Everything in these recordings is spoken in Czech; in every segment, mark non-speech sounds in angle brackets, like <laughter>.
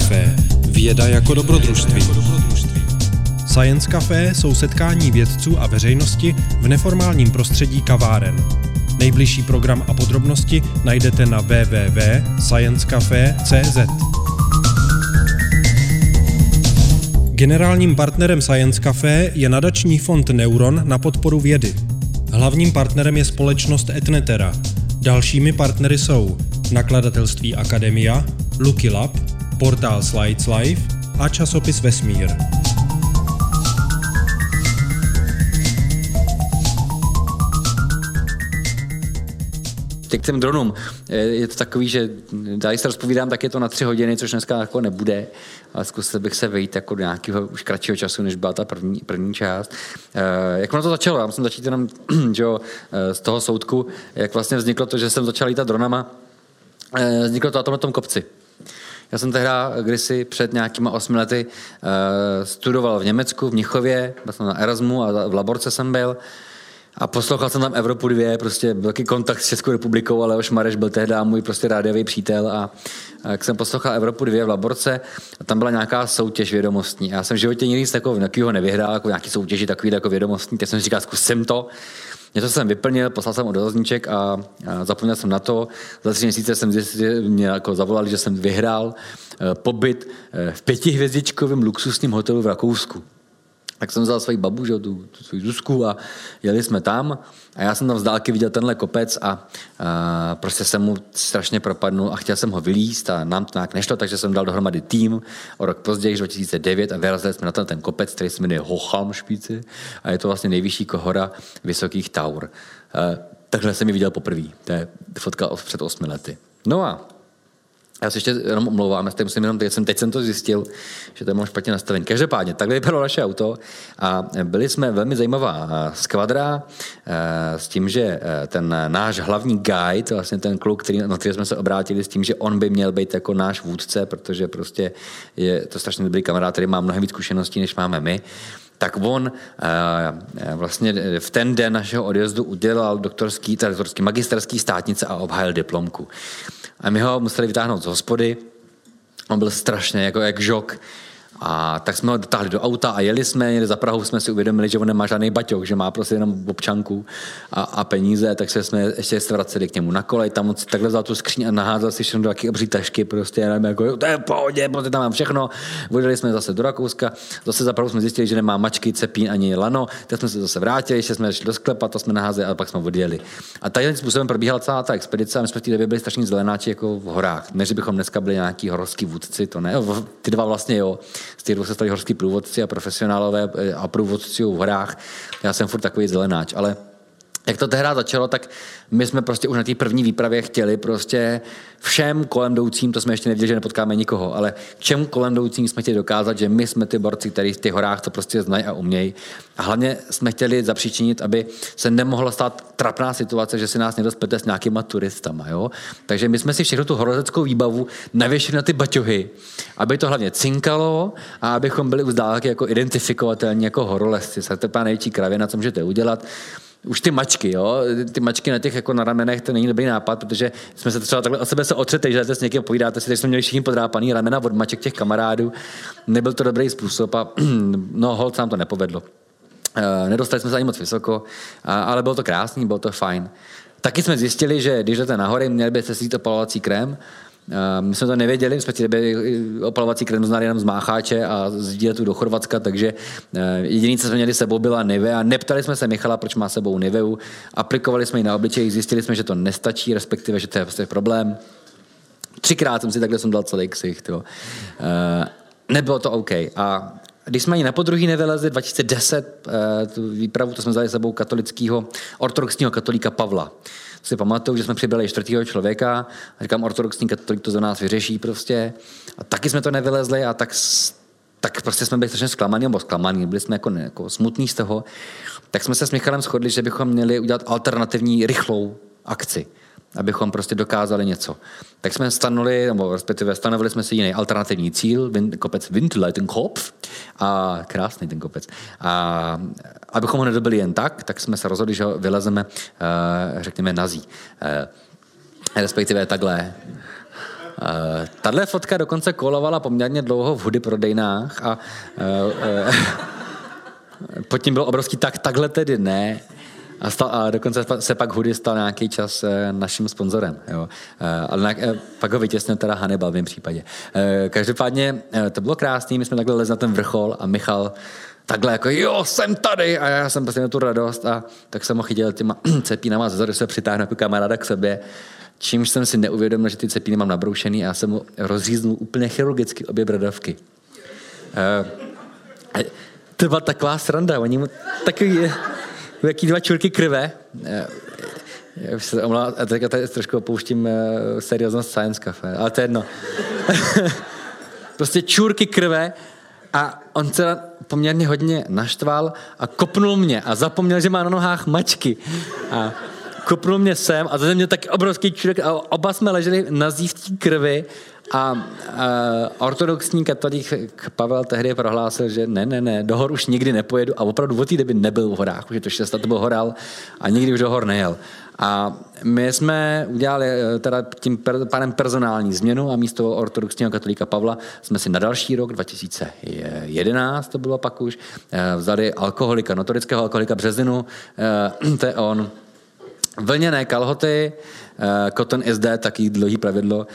Café. Věda jako dobrodružství. Science Café jsou setkání vědců a veřejnosti v neformálním prostředí kaváren. Nejbližší program a podrobnosti najdete na www.sciencecafe.cz. Generálním partnerem Science Café je nadační fond Neuron na podporu vědy. Hlavním partnerem je společnost Etnetera. Dalšími partnery jsou nakladatelství Akademia, Lucky Lab, portál Slides Life a časopis Vesmír. Teď k těm dronům. Je to takový, že já se rozpovídám, tak je to na tři hodiny, což dneska jako nebude, ale zkusil bych se vejít jako do nějakého už kratšího času, než byla ta první, první část. Jak ono to začalo? Já musím začít jenom <clears throat> že jo, z toho soudku, jak vlastně vzniklo to, že jsem začal lítat dronama. Vzniklo to na tomhle tom kopci. Já jsem tehdy kdysi před nějakýma osmi lety studoval v Německu, v Mnichově, byl jsem na Erasmu a v Laborce jsem byl. A poslouchal jsem tam Evropu 2, prostě byl taky kontakt s Českou republikou, ale už Mareš byl tehdy můj prostě rádiový přítel a, a jak jsem poslouchal Evropu 2 v Laborce, a tam byla nějaká soutěž vědomostní. Já jsem v životě nikdy nic takového nevyhrál, jako nějaký soutěži takový jako vědomostní, tak jsem říkal, zkusím to. Něco jsem vyplnil, poslal jsem dotazníček a, a zapomněl jsem na to. Za tři měsíce jsem zjistil, mě jako zavolali, že jsem vyhrál eh, pobyt eh, v pětihvězdičkovém luxusním hotelu v Rakousku tak jsem vzal svoji babu, že, tu, tu svou Zuzku a jeli jsme tam a já jsem tam z dálky viděl tenhle kopec a, a prostě jsem mu strašně propadnul a chtěl jsem ho vylíst a nám to nějak nešlo, takže jsem dal dohromady tým o rok později, 2009 a vyrazili jsme na ten, ten kopec, který se jmenuje Hocham špici a je to vlastně nejvyšší kohora vysokých taur. E, takhle jsem ji viděl poprvé, to je fotka před osmi lety. No a já se ještě jenom omlouvám, já musím jenom, teď jsem, teď jsem to zjistil, že to mám špatně nastavený. Každopádně, takhle vypadalo naše auto a byli jsme velmi zajímavá skvadra eh, s tím, že eh, ten náš hlavní guide, vlastně ten kluk, který, na který jsme se obrátili s tím, že on by měl být jako náš vůdce, protože prostě je to strašně dobrý kamarád, který má mnohem víc zkušeností, než máme my, tak on eh, vlastně v ten den našeho odjezdu udělal doktorský, doktorský magisterský státnice a obhájil diplomku. A my ho museli vytáhnout z hospody. On byl strašně jako jak žok. A tak jsme ho dotáhli do auta a jeli jsme, jeli za Prahu jsme si uvědomili, že on nemá žádný baťoch, že má prostě jenom občanku a, a peníze, tak se jsme ještě se vraceli k němu na kolej, tam on si takhle vzal tu skříň a naházel si všechno do taky obří tašky, prostě nevím, jako, to je v pohodě, protože tam mám všechno. Vodili jsme zase do Rakouska, zase za Prahu jsme zjistili, že nemá mačky, cepín ani lano, tak jsme se zase vrátili, ještě jsme šli do sklepa, to jsme naházeli a pak jsme odjeli. A tady způsobem probíhala celá ta expedice a my jsme v té době byli strašní zelenáči jako v horách. Ne, že bychom dneska byli nějaký horský vůdci, to ne, ty dva vlastně jo, z těch dvou se stali horský průvodci a profesionálové eh, a průvodci v horách. Já jsem furt takový zelenáč, ale jak to tehdy začalo, tak my jsme prostě už na té první výpravě chtěli prostě všem kolem jdoucím, to jsme ještě nevěděli, že nepotkáme nikoho, ale všem kolem jdoucím jsme chtěli dokázat, že my jsme ty borci, kteří v těch horách to prostě znají a umějí. A hlavně jsme chtěli zapříčinit, aby se nemohla stát trapná situace, že si nás někdo spete s nějakýma turistama. Jo? Takže my jsme si všechno tu horolezeckou výbavu navěšili na ty baťohy, aby to hlavně cinkalo a abychom byli už jako identifikovatelní jako horolezci. To je největší kravina, co můžete udělat už ty mačky, jo, ty mačky na těch jako na ramenech, to není dobrý nápad, protože jsme se třeba takhle o sebe se otřete, že s někým povídáte si, tak jsme měli všichni podrápaný ramena od maček těch kamarádů. Nebyl to dobrý způsob a <clears throat> no, hold nám to nepovedlo. Uh, nedostali jsme se ani moc vysoko, ale bylo to krásný, bylo to fajn. Taky jsme zjistili, že když jdete nahoře, měli byste si opalovací krém, my jsme to nevěděli, my jsme ti opalovací krem znali jenom z Mácháče a z tu do Chorvatska, takže eh, jediný, co jsme měli sebou, byla Nivea. Neptali jsme se Michala, proč má sebou Niveu. Aplikovali jsme ji na obličej, zjistili jsme, že to nestačí, respektive, že to je prostě problém. Třikrát jsem si takhle jsem dal celý ksicht. Jo. Eh, nebylo to OK. A když jsme ji na podruhý nevylezli 2010, eh, tu výpravu, to jsme vzali sebou katolického, ortodoxního katolíka Pavla si pamatuju, že jsme přibrali čtvrtého člověka a říkám, ortodoxní katolik to za nás vyřeší prostě. A taky jsme to nevylezli a tak tak prostě jsme byli strašně zklamaní, nebo zklamaní, byli jsme jako, ne, jako smutní z toho, tak jsme se s Michalem shodli, že bychom měli udělat alternativní rychlou akci abychom prostě dokázali něco. Tak jsme stanuli, nebo respektive stanovili jsme si jiný alternativní cíl, kopec Windleitenkopf, a krásný ten kopec. A abychom ho nedobili jen tak, tak jsme se rozhodli, že vylezeme, uh, řekněme, nazí. Uh, respektive takhle. tahle fotka dokonce kolovala poměrně dlouho v hudy prodejnách a <laughs> pod tím byl obrovský tak, takhle tedy ne. A, stal, a dokonce se pak Hudy stal nějaký čas naším sponzorem. Jo. Ale na, pak ho vytěsnil teda Hannibal v mém případě. Každopádně to bylo krásné, my jsme takhle lezli na ten vrchol a Michal takhle jako jo, jsem tady a já jsem prostě na tu radost a tak jsem ho chytil těma <clears throat> cepínama zezadu, se přitáhnu jako kamaráda k sobě čímž jsem si neuvědomil, že ty cepíny mám nabroušený a já jsem mu rozříznul úplně chirurgicky obě bradavky. Uh, to byla taková sranda, oni mu takový, jaký dva čurky krve. Se omlá, a teďka tady trošku opouštím uh, serióznost Science Cafe, ale to je jedno. <laughs> prostě čurky krve a on se poměrně hodně naštval a kopnul mě a zapomněl, že má na nohách mačky. A kopnul mě sem a to mě tak obrovský čurek a oba jsme leželi na zívtí krvi a, a ortodoxní katolík Pavel tehdy prohlásil, že ne, ne, ne, do hor už nikdy nepojedu a opravdu od té doby nebyl v horách, už je to šest let byl horal a nikdy už do hor nejel. A my jsme udělali eh, teda tím per, panem personální změnu a místo ortodoxního katolíka Pavla jsme si na další rok, 2011 to bylo pak už, eh, vzali alkoholika, notorického alkoholika Březinu, eh, <clears throat> to je on, Vlněné kalhoty, uh, Cotton SD, taky dlouhý pravidlo, uh,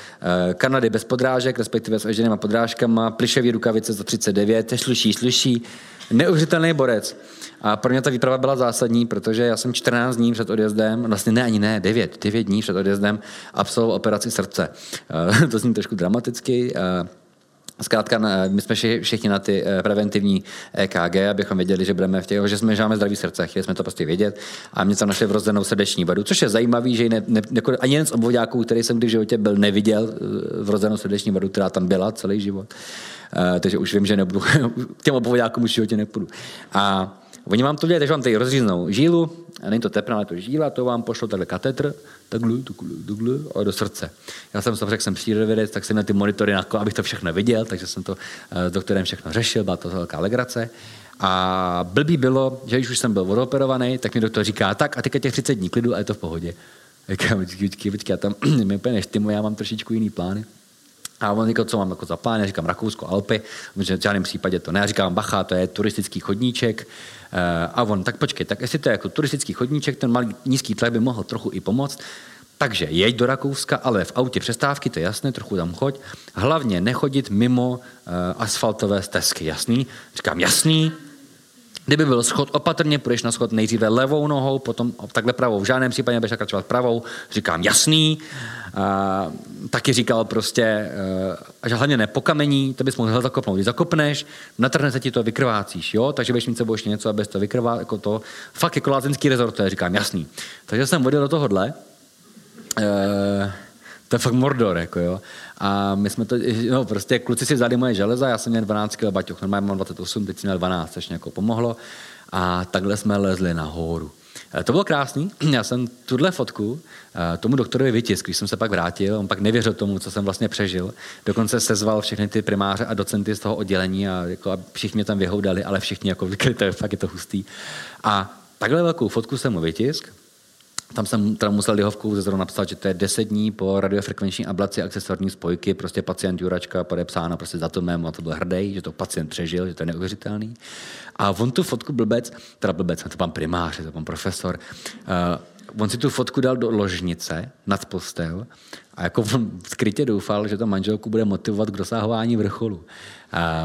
Kanady bez podrážek, respektive s ožděnýma podrážkama, plišový rukavice za 39, sluší, sluší, neuvěřitelný borec. A pro mě ta výprava byla zásadní, protože já jsem 14 dní před odjezdem, vlastně ne ani ne, 9, 9 dní před odjezdem absolvoval operaci srdce. Uh, <laughs> to zní trošku dramaticky, uh, Zkrátka, my jsme všichni na ty eh, preventivní EKG, abychom věděli, že budeme v těch, že jsme žáme zdravý srdce, chtěli jsme to prostě vědět. A mě tam našli vrozenou srdeční vadu, což je zajímavý, že ne, ne, jako ani jeden z obvodáků, který jsem kdy v životě byl, neviděl eh, vrozenou srdeční vadu, která tam byla celý život. Uh, takže už vím, že nebudu, <laughs> těm obvodákům už v životě nepůjdu. A Oni vám to dělají, takže vám tady rozříznou žílu, a není to tepna, ale to žíla, to vám pošlo tenhle katetr, takhle, takhle, takhle, a do srdce. Já jsem samozřejmě, jsem přírodovědec, tak jsem na ty monitory, abych to všechno viděl, takže jsem to s doktorem všechno řešil, byla to velká legrace. A blbý bylo, že když už jsem byl odoperovaný, tak mi doktor říká, tak a teďka těch 30 dní klidu a je to v pohodě. Říkám, počkej, počkej, počkej, já tam <clears throat> mi úplně neštimu, já mám trošičku jiný plány. A on říkal, co mám jako za plán, já říkám Rakousko, Alpy, v žádném případě to ne. Já říkám, bacha, to je turistický chodníček. Eh, a on, tak počkej, tak jestli to je jako turistický chodníček, ten malý nízký tlak by mohl trochu i pomoct. Takže jeď do Rakouska, ale v autě přestávky, to je jasné, trochu tam choď. Hlavně nechodit mimo uh, asfaltové stezky, jasný? Říkám, jasný, Kdyby byl schod, opatrně půjdeš na schod nejdříve levou nohou, potom takhle pravou. V žádném případě nebudeš nakračovat pravou. Říkám, jasný. A, taky říkal prostě, uh, že hlavně ne po kamení, to bys mohl zakopnout. Když zakopneš, natrhne se ti to, vykrvácíš, jo? Takže budeš mít sebou ještě něco, abys to vykrvál, jako to. Fakt jako lázeňský rezort, to je, říkám, jasný. Takže jsem vodil do tohohle. Uh, to je fakt Mordor, jako jo. A my jsme to, no prostě kluci si vzali moje železa, já jsem měl 12 kg baťoch, normálně mám 28, teď jsem měl 12, což jako pomohlo. A takhle jsme lezli nahoru. Eh, to bylo krásný. <clears throat> Já jsem tuhle fotku eh, tomu doktorovi vytisk, když jsem se pak vrátil, on pak nevěřil tomu, co jsem vlastně přežil. Dokonce sezval všechny ty primáře a docenty z toho oddělení a, jako, a všichni mě tam vyhoudali, ale všichni jako vykryté, <laughs> fakt je to hustý. A takhle velkou fotku jsem mu vytisk tam jsem teda musel lihovkou ze zrovna napsat, že to je 10 dní po radiofrekvenční ablaci akcesorní spojky, prostě pacient Juračka podepsána prostě za to mému a to byl hrdý, že to pacient přežil, že to je neuvěřitelný. A on tu fotku blbec, teda blbec, to pan primář, to pan profesor, uh, on si tu fotku dal do ložnice nad postel a jako on skrytě doufal, že to manželku bude motivovat k dosahování vrcholu.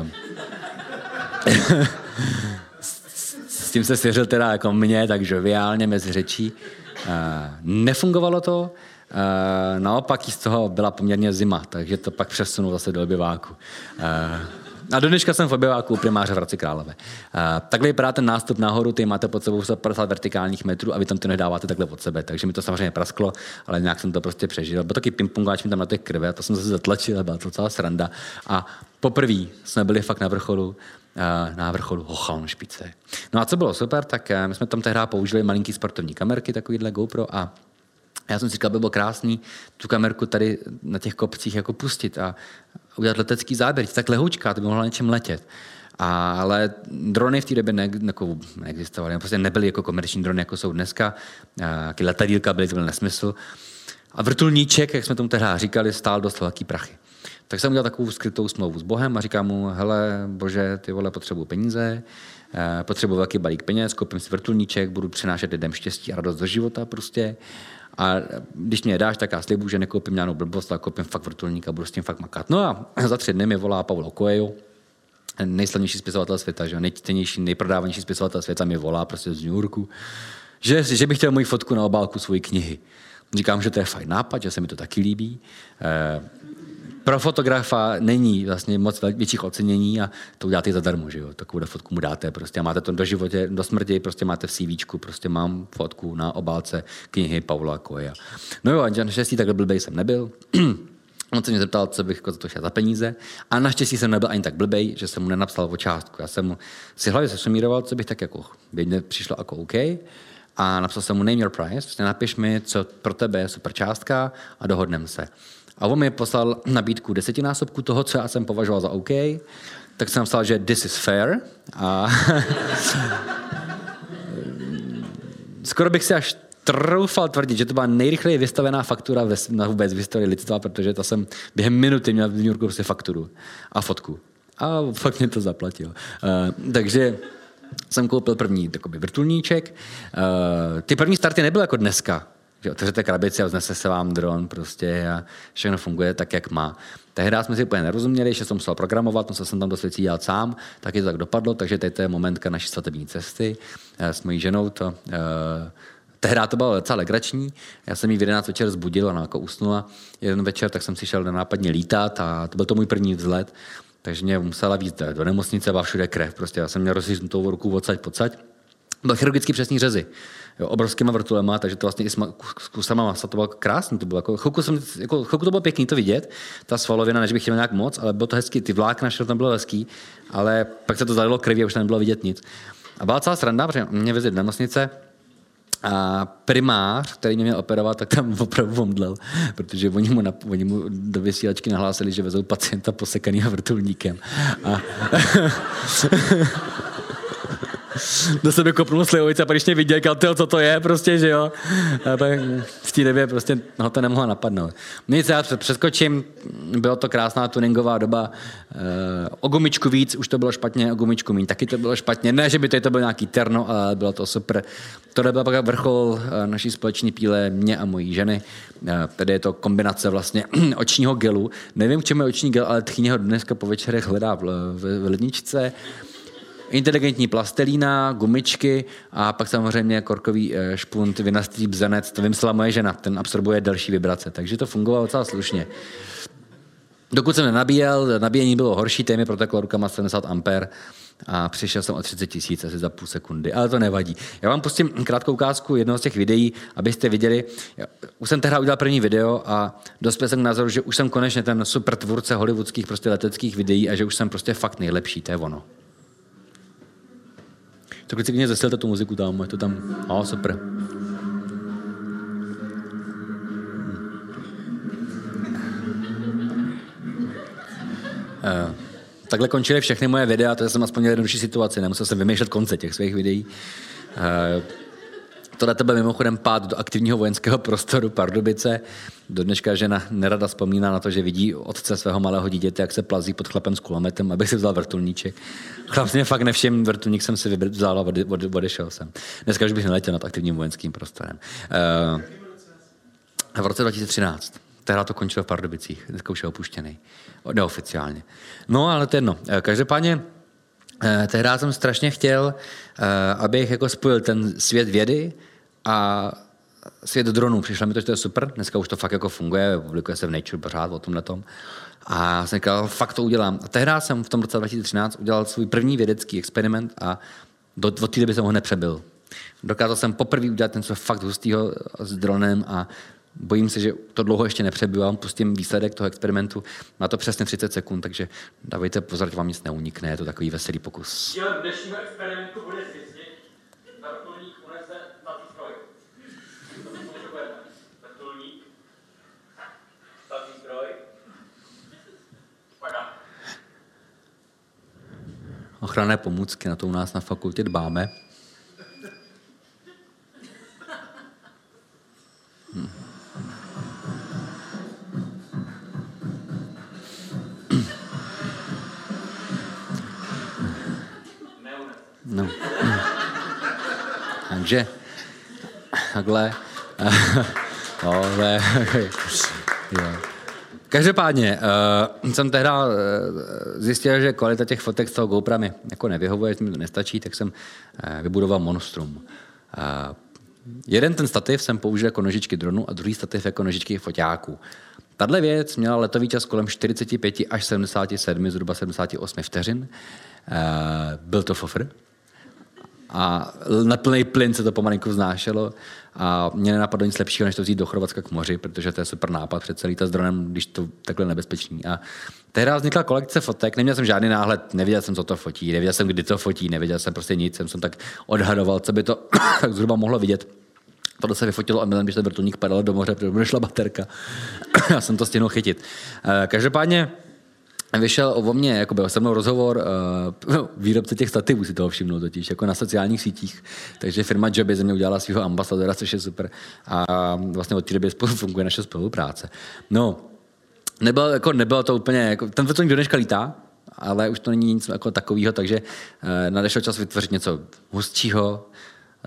Uh, <laughs> s tím se svěřil teda jako mě, tak žoviálně mezi řečí. Eh, nefungovalo to, eh, naopak z toho byla poměrně zima, takže to pak přesunul zase do obyváku. Eh, a do dneška jsem v obyváku primáře v Hradci Králové. takhle vypadá ten nástup nahoru, ty máte pod sebou 150 vertikálních metrů a vy tam to nedáváte takhle pod sebe. Takže mi to samozřejmě prasklo, ale nějak jsem to prostě přežil. Byl taky pingpongáč mi tam na těch krve a to jsem zase zatlačil, byla to celá sranda. A poprvé jsme byli fakt na vrcholu na vrcholu Hochaln špice. No a co bylo super, tak eh, my jsme tam tehdy použili malinký sportovní kamerky, takovýhle GoPro a já jsem si říkal, by bylo krásný tu kamerku tady na těch kopcích jako pustit a udělat letecký záběr. Tak lehoučká, to by mohla něčem letět. A, ale drony v té době ne, jako neexistovaly, prostě nebyly jako komerční drony, jako jsou dneska. Taky letadílka byly to byl nesmysl. A vrtulníček, jak jsme tomu tehdy říkali, stál dost velký prachy. Tak jsem udělal takovou skrytou smlouvu s Bohem a říkám mu, hele, bože, ty vole, potřebuji peníze, eh, potřebuji velký balík peněz, koupím si vrtulníček, budu přinášet lidem štěstí a radost do života prostě. A když mě dáš, tak já slibuju, že nekoupím žádnou blbost, ale koupím fakt vrtulník a budu s tím fakt makat. No a <clears throat> za tři dny mi volá Paulo Coelho, nejslavnější spisovatel světa, že nejtěnější, nejprodávanější spisovatel světa mi volá prostě z New Yorku, že, že bych chtěl moji fotku na obálku své knihy. Říkám, že to je fajn nápad, že se mi to taky líbí. Pro fotografa není vlastně moc větších ocenění a to uděláte zadarmo, že jo. Takovou fotku mu dáte prostě a máte to do životě, do smrti, prostě máte v CV, prostě mám fotku na obálce knihy Paula Koja. No jo, a naštěstí takhle blbej jsem nebyl. <clears throat> On se mě zeptal, co bych jako za to šel za peníze. A naštěstí jsem nebyl ani tak blbej, že jsem mu nenapsal o částku. Já jsem mu si hlavně sesumíroval, co bych tak jako běžně přišlo jako OK. A napsal jsem mu name your price, prostě napiš mi, co pro tebe je super částka a dohodneme se. A on mi poslal nabídku desetinásobku toho, co já jsem považoval za OK. Tak jsem napsal, že this is fair. A <laughs> skoro bych si až troufal tvrdit, že to byla nejrychleji vystavená faktura ve, na vůbec v historii lidstva, protože to jsem během minuty měl v New Yorku prostě fakturu a fotku. A fakt mě to zaplatil. Uh, takže jsem koupil první takový vrtulníček. Uh, ty první starty nebyly jako dneska, že otevřete krabici a vznese se vám dron prostě a všechno funguje tak, jak má. Tehdy jsme si úplně nerozuměli, že jsem musel programovat, musel jsem tam dost věcí dělat sám, taky to tak dopadlo, takže teď to je momentka naší svatební cesty. Eh, s mojí ženou to uh, Tehdy to bylo docela legrační. Já jsem jí v 11 večer zbudil, ona jako usnula jeden večer, tak jsem si šel nápadně lítat a to byl to můj první vzlet. Takže mě musela víc do nemocnice, byla všude krev. Prostě já jsem měl rozříznutou ruku odsaď pocať. Byl chirurgicky přesný řezy. Jo, obrovskýma vrtulema, takže to vlastně i s kusama masa to bylo krásné. To bylo jako, chvilku, jsem, jako, chvilku to bylo pěkný to vidět, ta svalovina, než bych chtěl nějak moc, ale bylo to hezký, ty vlákna, všechno tam bylo hezký, ale pak se to zalilo krví a už tam nebylo vidět nic. A byla celá sranda, protože mě vezli do nemocnice, a primář, který mě měl operovat, tak tam opravdu omdlel, protože oni mu, na, oni mu do vysílačky nahlásili, že vezou pacienta posekaným vrtulníkem. A <laughs> do sebe kopnul slivovice a pak když mě viděl, tyjo, co to je, prostě, že jo. A tak v té době prostě no, to nemohla napadnout. Nic, já přeskočím, bylo to krásná tuningová doba. E, o gumičku víc, už to bylo špatně, o gumičku míň, taky to bylo špatně. Ne, že by to, to byl nějaký terno, ale bylo to super. To byl pak vrchol eh, naší společné píle mě a mojí ženy. E, tedy je to kombinace vlastně <clears throat> očního gelu. Nevím, k čemu je oční gel, ale tchýně ho dneska po večerech hledá v, v, v ledničce inteligentní plastelína, gumičky a pak samozřejmě korkový eh, špunt, vynastý bzenec, to vymyslela moje žena, ten absorbuje další vibrace, takže to fungovalo docela slušně. Dokud jsem nenabíjel, nabíjení bylo horší, témě proteklo rukama 70 ampere a přišel jsem o 30 tisíc asi za půl sekundy, ale to nevadí. Já vám pustím krátkou ukázku jednoho z těch videí, abyste viděli. Už jsem tehdy udělal první video a dospěl jsem k názoru, že už jsem konečně ten super tvůrce hollywoodských prostě leteckých videí a že už jsem prostě fakt nejlepší, to je ono. Tak si klidně zesilte tu muziku tam, je to tam, a super. Uh, takhle končily všechny moje videa, to jsem aspoň jednodušší situaci, nemusel jsem vymýšlet konce těch svých videí. Uh, Tohle byl mimochodem pád do aktivního vojenského <laughs> prostoru Pardubice. Do dneška žena nerada vzpomíná na to, že vidí otce svého malého dítěte, jak se plazí pod chlapem s kulometem, aby si vzal vrtulníček. Chlap mě fakt nevšim, vrtulník jsem si vzal a odešel jsem. Dneska už bych neletěl nad aktivním vojenským prostorem. Uh, v roce 2013. Tehdy to končilo v Pardubicích, dneska už je opuštěný. Neoficiálně. No, ale to jedno. Eh, každopádně eh, tehdy jsem strašně chtěl, abych jako spojil ten svět vědy a svět dronů. Přišlo mi to, že to je super. Dneska už to fakt jako funguje, publikuje se v Nature pořád o tomhle tom. A jsem říkal, fakt to udělám. A tehdy jsem v tom roce 2013 udělal svůj první vědecký experiment a do, od té doby jsem ho nepřebyl. Dokázal jsem poprvé udělat něco fakt hustého s dronem a bojím se, že to dlouho ještě nepřebyl. Pustím výsledek toho experimentu. Má to přesně 30 sekund, takže dávejte pozor, že vám nic neunikne. Je to takový veselý pokus. dnešního experimentu bude ochranné pomůcky, na to u nás na fakultě dbáme. Hmm. No. Takže takhle. no, <laughs> jo. Každopádně uh, jsem tehda uh, zjistil, že kvalita těch fotek z toho GoPro mi jako nevyhovuje, že mi to nestačí, tak jsem uh, vybudoval Monstrum. Uh, jeden ten stativ jsem použil jako nožičky dronu a druhý stativ jako nožičky foťáků. Tahle věc měla letový čas kolem 45 až 77, zhruba 78 vteřin. Uh, byl to fofr, a na plný plyn se to pomalinku vznášelo a mě nenapadlo nic lepšího, než to vzít do Chorvatska k moři, protože to je super nápad před celý s dronem, když to takhle nebezpečný. A tehdy vznikla kolekce fotek, neměl jsem žádný náhled, nevěděl jsem, co to fotí, nevěděl jsem, kdy to fotí, nevěděl jsem prostě nic, jsem, jsem tak odhadoval, co by to <coughs> tak zhruba mohlo vidět. Tohle se vyfotilo a když ten vrtulník padal do moře, protože nešla baterka. <coughs> Já jsem to stihnul chytit. Eh, každopádně vyšel o mě, jako byl se mnou rozhovor uh, <laughs> výrobce těch stativů si toho všimnul totiž, jako na sociálních sítích. Takže firma Joby ze mě udělala svého ambasadora, což je super. A vlastně od té doby spolu funguje naše spolupráce. No, nebylo, jako, nebylo to úplně, jako, ten vrtulník do dneška lítá, ale už to není nic jako takového, takže uh, nadešel čas vytvořit něco hustšího,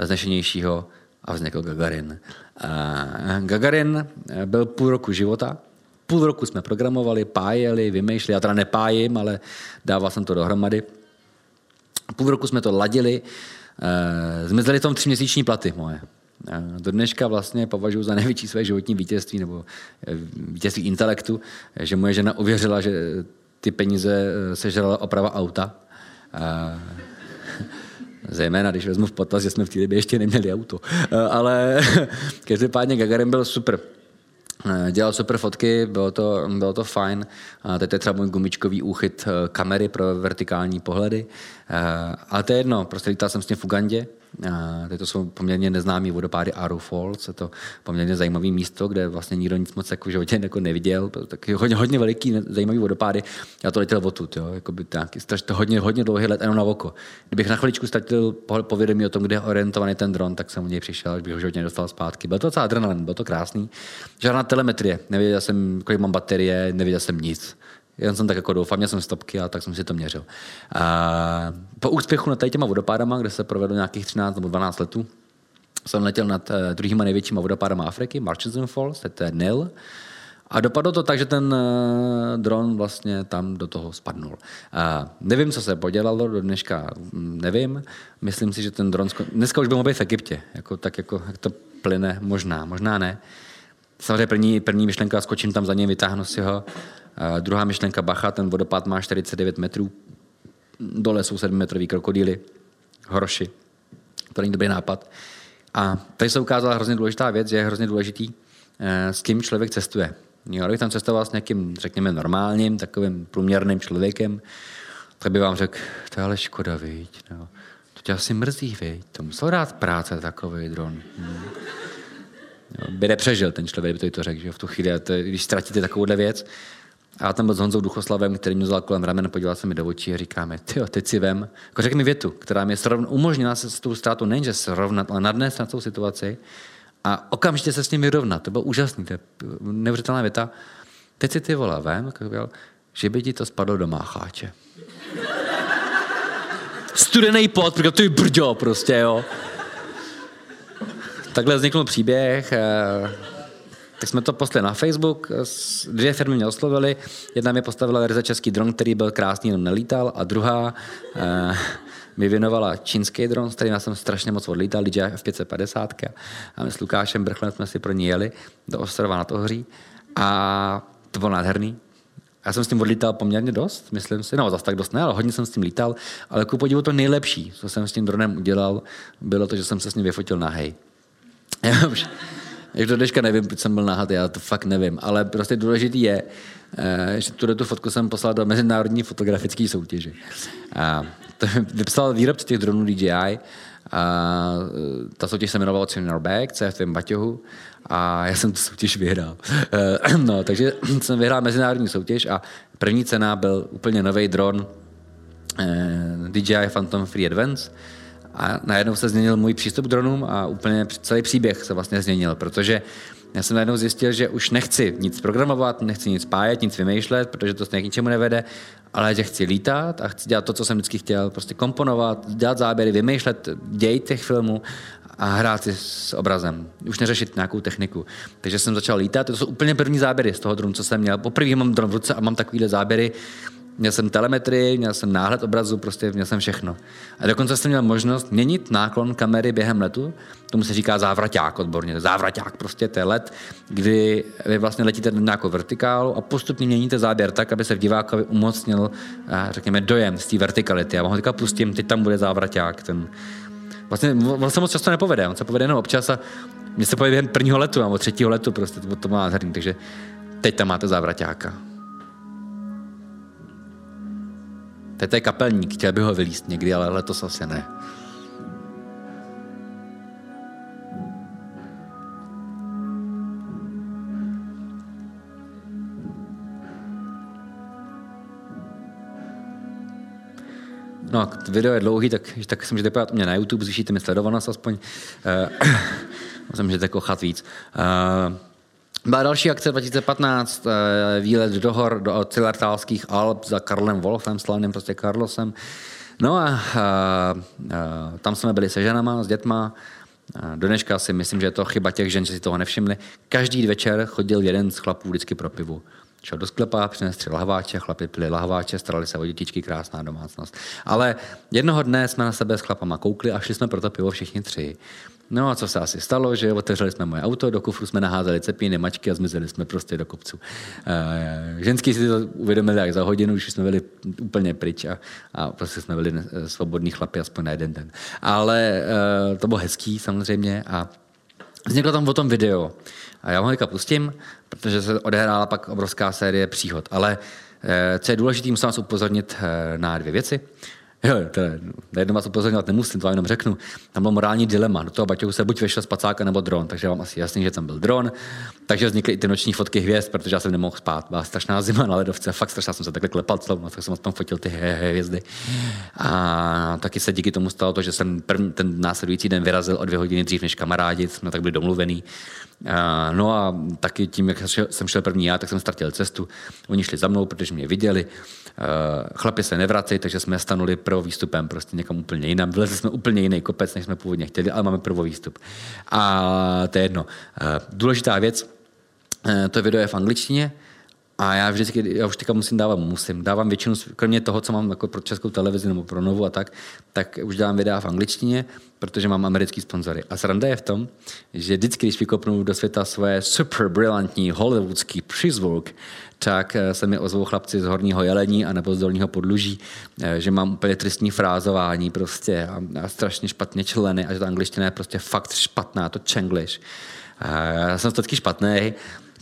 znešenějšího a vznikl Gagarin. Uh, Gagarin byl půl roku života, Půl roku jsme programovali, pájeli, vymýšleli, já teda nepájím, ale dával jsem to dohromady. Půl roku jsme to ladili, e, zmizely tom tři měsíční platy moje. E, do dneška vlastně považuji za největší své životní vítězství nebo eh, vítězství intelektu, že moje žena uvěřila, že ty peníze sežrala oprava auta. E, <laughs> zejména když vezmu v potaz, že jsme v té době ještě neměli auto. Ale <laughs> každopádně Gagarin byl super. Eh, dělal super fotky, bylo to, bylo to fajn. Teď je třeba můj gumičkový úchyt eh, kamery pro vertikální pohledy. Eh, ale to je jedno, prostě lítal jsem s tím v Ugandě, Teď to jsou poměrně neznámý vodopády Aru Falls, je to poměrně zajímavé místo, kde vlastně nikdo nic moc jako životě jako neviděl, tak hodně, hodně veliký, zajímavý vodopády. Já to letěl odtud, jo, jako by tak, to hodně, hodně dlouhý let jenom na oko. Kdybych na chviličku ztratil povědomí o tom, kde je orientovaný ten dron, tak jsem u něj přišel, bych ho životě nedostal zpátky. Byl to docela adrenalin, bylo to krásný. Žádná telemetrie, nevěděl jsem, kolik mám baterie, nevěděl jsem nic. Jen jsem tak jako doufal, měl jsem stopky a tak jsem si to měřil. A po úspěchu na těma vodopádama, kde se provedlo nějakých 13 nebo 12 letů, jsem letěl nad uh, druhýma největšíma vodopádama Afriky, Murchison Falls, to je Nil. A dopadlo to tak, že ten uh, dron vlastně tam do toho spadnul. Uh, nevím, co se podělalo, do dneška mm, nevím. Myslím si, že ten dron... Sko- Dneska už by mohl být v Egyptě. Jako, tak jako, jak to plyne, možná, možná ne. Samozřejmě první, první myšlenka, skočím tam za ním, vytáhnu si ho. Uh, druhá myšlenka, bacha, ten vodopád má 49 metrů. Dole jsou 7 metrový krokodýly, horoši. To není dobrý nápad. A tady se ukázala hrozně důležitá věc, že je hrozně důležitý, uh, s kým člověk cestuje. Jo, kdybych tam cestoval s nějakým, řekněme, normálním, takovým průměrným člověkem, tak by vám řekl, to je ale škoda, viď? No, to tě asi mrzí, viď? To musel dát práce takový dron. Hmm. Jo, by nepřežil ten člověk, by to řekl, že v tu chvíli, to, když ztratíte takovouhle věc. A já tam byl s Honzou Duchoslavem, který mě vzal kolem ramen, podíval se mi do očí a říkáme, ty teď si vem, jako řekni mi větu, která mi srovn, umožnila se s tou ztrátou nejenže srovnat, ale nadnést na tou situaci a okamžitě se s ním vyrovnat. To bylo úžasné, to je neuvěřitelná věta. Teď si ty vole vem, jako že by ti to spadlo do mácháče. Studený pot, protože to je brďo prostě, jo. Takhle vznikl příběh. Eh, tak jsme to poslali na Facebook, dvě firmy mě oslovily, jedna mi postavila ryze český dron, který byl krásný, jenom nelítal, a druhá eh, mi věnovala čínský dron, s kterým já jsem strašně moc odlítal, DJI F550. A my s Lukášem Brchlem jsme si pro ní jeli do ostrova na Tohoří. A to bylo nádherný. Já jsem s tím odlítal poměrně dost, myslím si, no zase tak dost ne, ale hodně jsem s tím lítal, ale ku podivu to nejlepší, co jsem s tím dronem udělal, bylo to, že jsem se s ním vyfotil na hej. <laughs> Jak do dneška nevím, proč jsem byl nahatý, já to fakt nevím, ale prostě důležitý je, eh, že tuhle tu fotku jsem poslal do mezinárodní fotografické soutěže. A to vypsal výrobce těch dronů DJI a eh, ta soutěž se jmenovala Senior Bag, CF Baťohu a já jsem tu soutěž vyhrál. Eh, <clears throat> no, takže <clears throat> jsem vyhrál mezinárodní soutěž a první cena byl úplně nový dron DJI Phantom Free Advance, a najednou se změnil můj přístup k dronům a úplně celý příběh se vlastně změnil, protože Já jsem najednou zjistil, že už nechci nic programovat, nechci nic spájet, nic vymýšlet, protože to k ničemu nevede, ale že chci lítat a chci dělat to, co jsem vždycky chtěl, prostě komponovat, dělat záběry, vymýšlet děj těch filmů a hrát si s obrazem. Už neřešit nějakou techniku. Takže jsem začal lítat. To jsou úplně první záběry z toho dronu, co jsem měl. Poprvé mám dron v ruce a mám takovýhle záběry. Měl jsem telemetrii, měl jsem náhled obrazu, prostě měl jsem všechno. A dokonce jsem měl možnost měnit náklon kamery během letu. Tomu se říká závraťák odborně. Závraťák prostě to je let, kdy vy vlastně letíte na nějakou vertikálu a postupně měníte záběr tak, aby se v divákovi umocnil, eh, řekněme, dojem z té vertikality. Já vám ho teďka pustím, teď tam bude závraťák. Ten, vlastně on se moc často nepovede, on se povede jenom občas a mně se povede během prvního letu nebo třetího letu, prostě to, to má nádherný, takže teď tam máte závraťáka. To je kapelník, chtěl by ho vylíst někdy, ale letos asi ne. No, video je dlouhý, tak, tak si můžete podívat u mě na YouTube, zvýšíte mi sledovanost aspoň. Uh, se můžete kochat víc. Uh, byla další akce 2015, eh, výlet do hor, do Cilartálských Alp za Karlem Wolfem, slavným prostě Carlosem. No a, a, a tam jsme byli se ženama, s dětma. Do dneška si myslím, že je to chyba těch žen, že si toho nevšimli. Každý večer chodil jeden z chlapů vždycky pro pivu. Šel do sklepa, přinesl tři lahváče, chlapi pili lahváče, starali se o dětičky, krásná domácnost. Ale jednoho dne jsme na sebe s chlapama koukli a šli jsme pro to pivo všichni tři. No a co se asi stalo, že otevřeli jsme moje auto, do kufru jsme naházeli cepíny, mačky a zmizeli jsme prostě do kopců. E, ženský si to uvědomili jak za hodinu, už jsme byli úplně pryč a, a prostě jsme byli svobodní chlapi aspoň na jeden den. Ale e, to bylo hezký samozřejmě a vzniklo tam o tom video. A já ho pustím, protože se odehrála pak obrovská série příhod. Ale e, co je důležité, musím vás upozornit na dvě věci. Jo, to je, jedno vás upozorňovat nemusím, to vám jenom řeknu. Tam byl morální dilema. Do toho baťohu se buď vešel spacáka nebo dron, takže vám asi jasný, že tam byl dron. Takže vznikly i ty noční fotky hvězd, protože já jsem nemohl spát. Byla strašná zima na ledovce, fakt strašná jsem se takhle klepal celou tak jsem tam fotil ty hvězdy. A taky se díky tomu stalo to, že jsem první, ten následující den vyrazil o dvě hodiny dřív než kamarádi, jsme tak byli domluvený. No a taky tím, jak jsem šel první já, tak jsem ztratil cestu. Oni šli za mnou, protože mě viděli. Chlapi se nevrací, takže jsme stanuli pro výstupem prostě někam úplně jinam. Vylezli jsme úplně jiný kopec, než jsme původně chtěli, ale máme první výstup. A to je jedno. Důležitá věc, to video je v angličtině, a já vždycky, já už teďka musím dávat, musím, dávám většinu, kromě toho, co mám jako pro českou televizi nebo pro Novu a tak, tak už dávám videa v angličtině, protože mám americký sponzory. A sranda je v tom, že vždycky, když vykopnu do světa svoje super brilantní hollywoodský přízvuk, tak eh, se mi ozvou chlapci z horního jelení a nebo z dolního podluží, eh, že mám úplně tristní frázování prostě a, a strašně špatně členy a že ta angličtina je prostě fakt špatná, to čenglish. Já jsem taky špatný,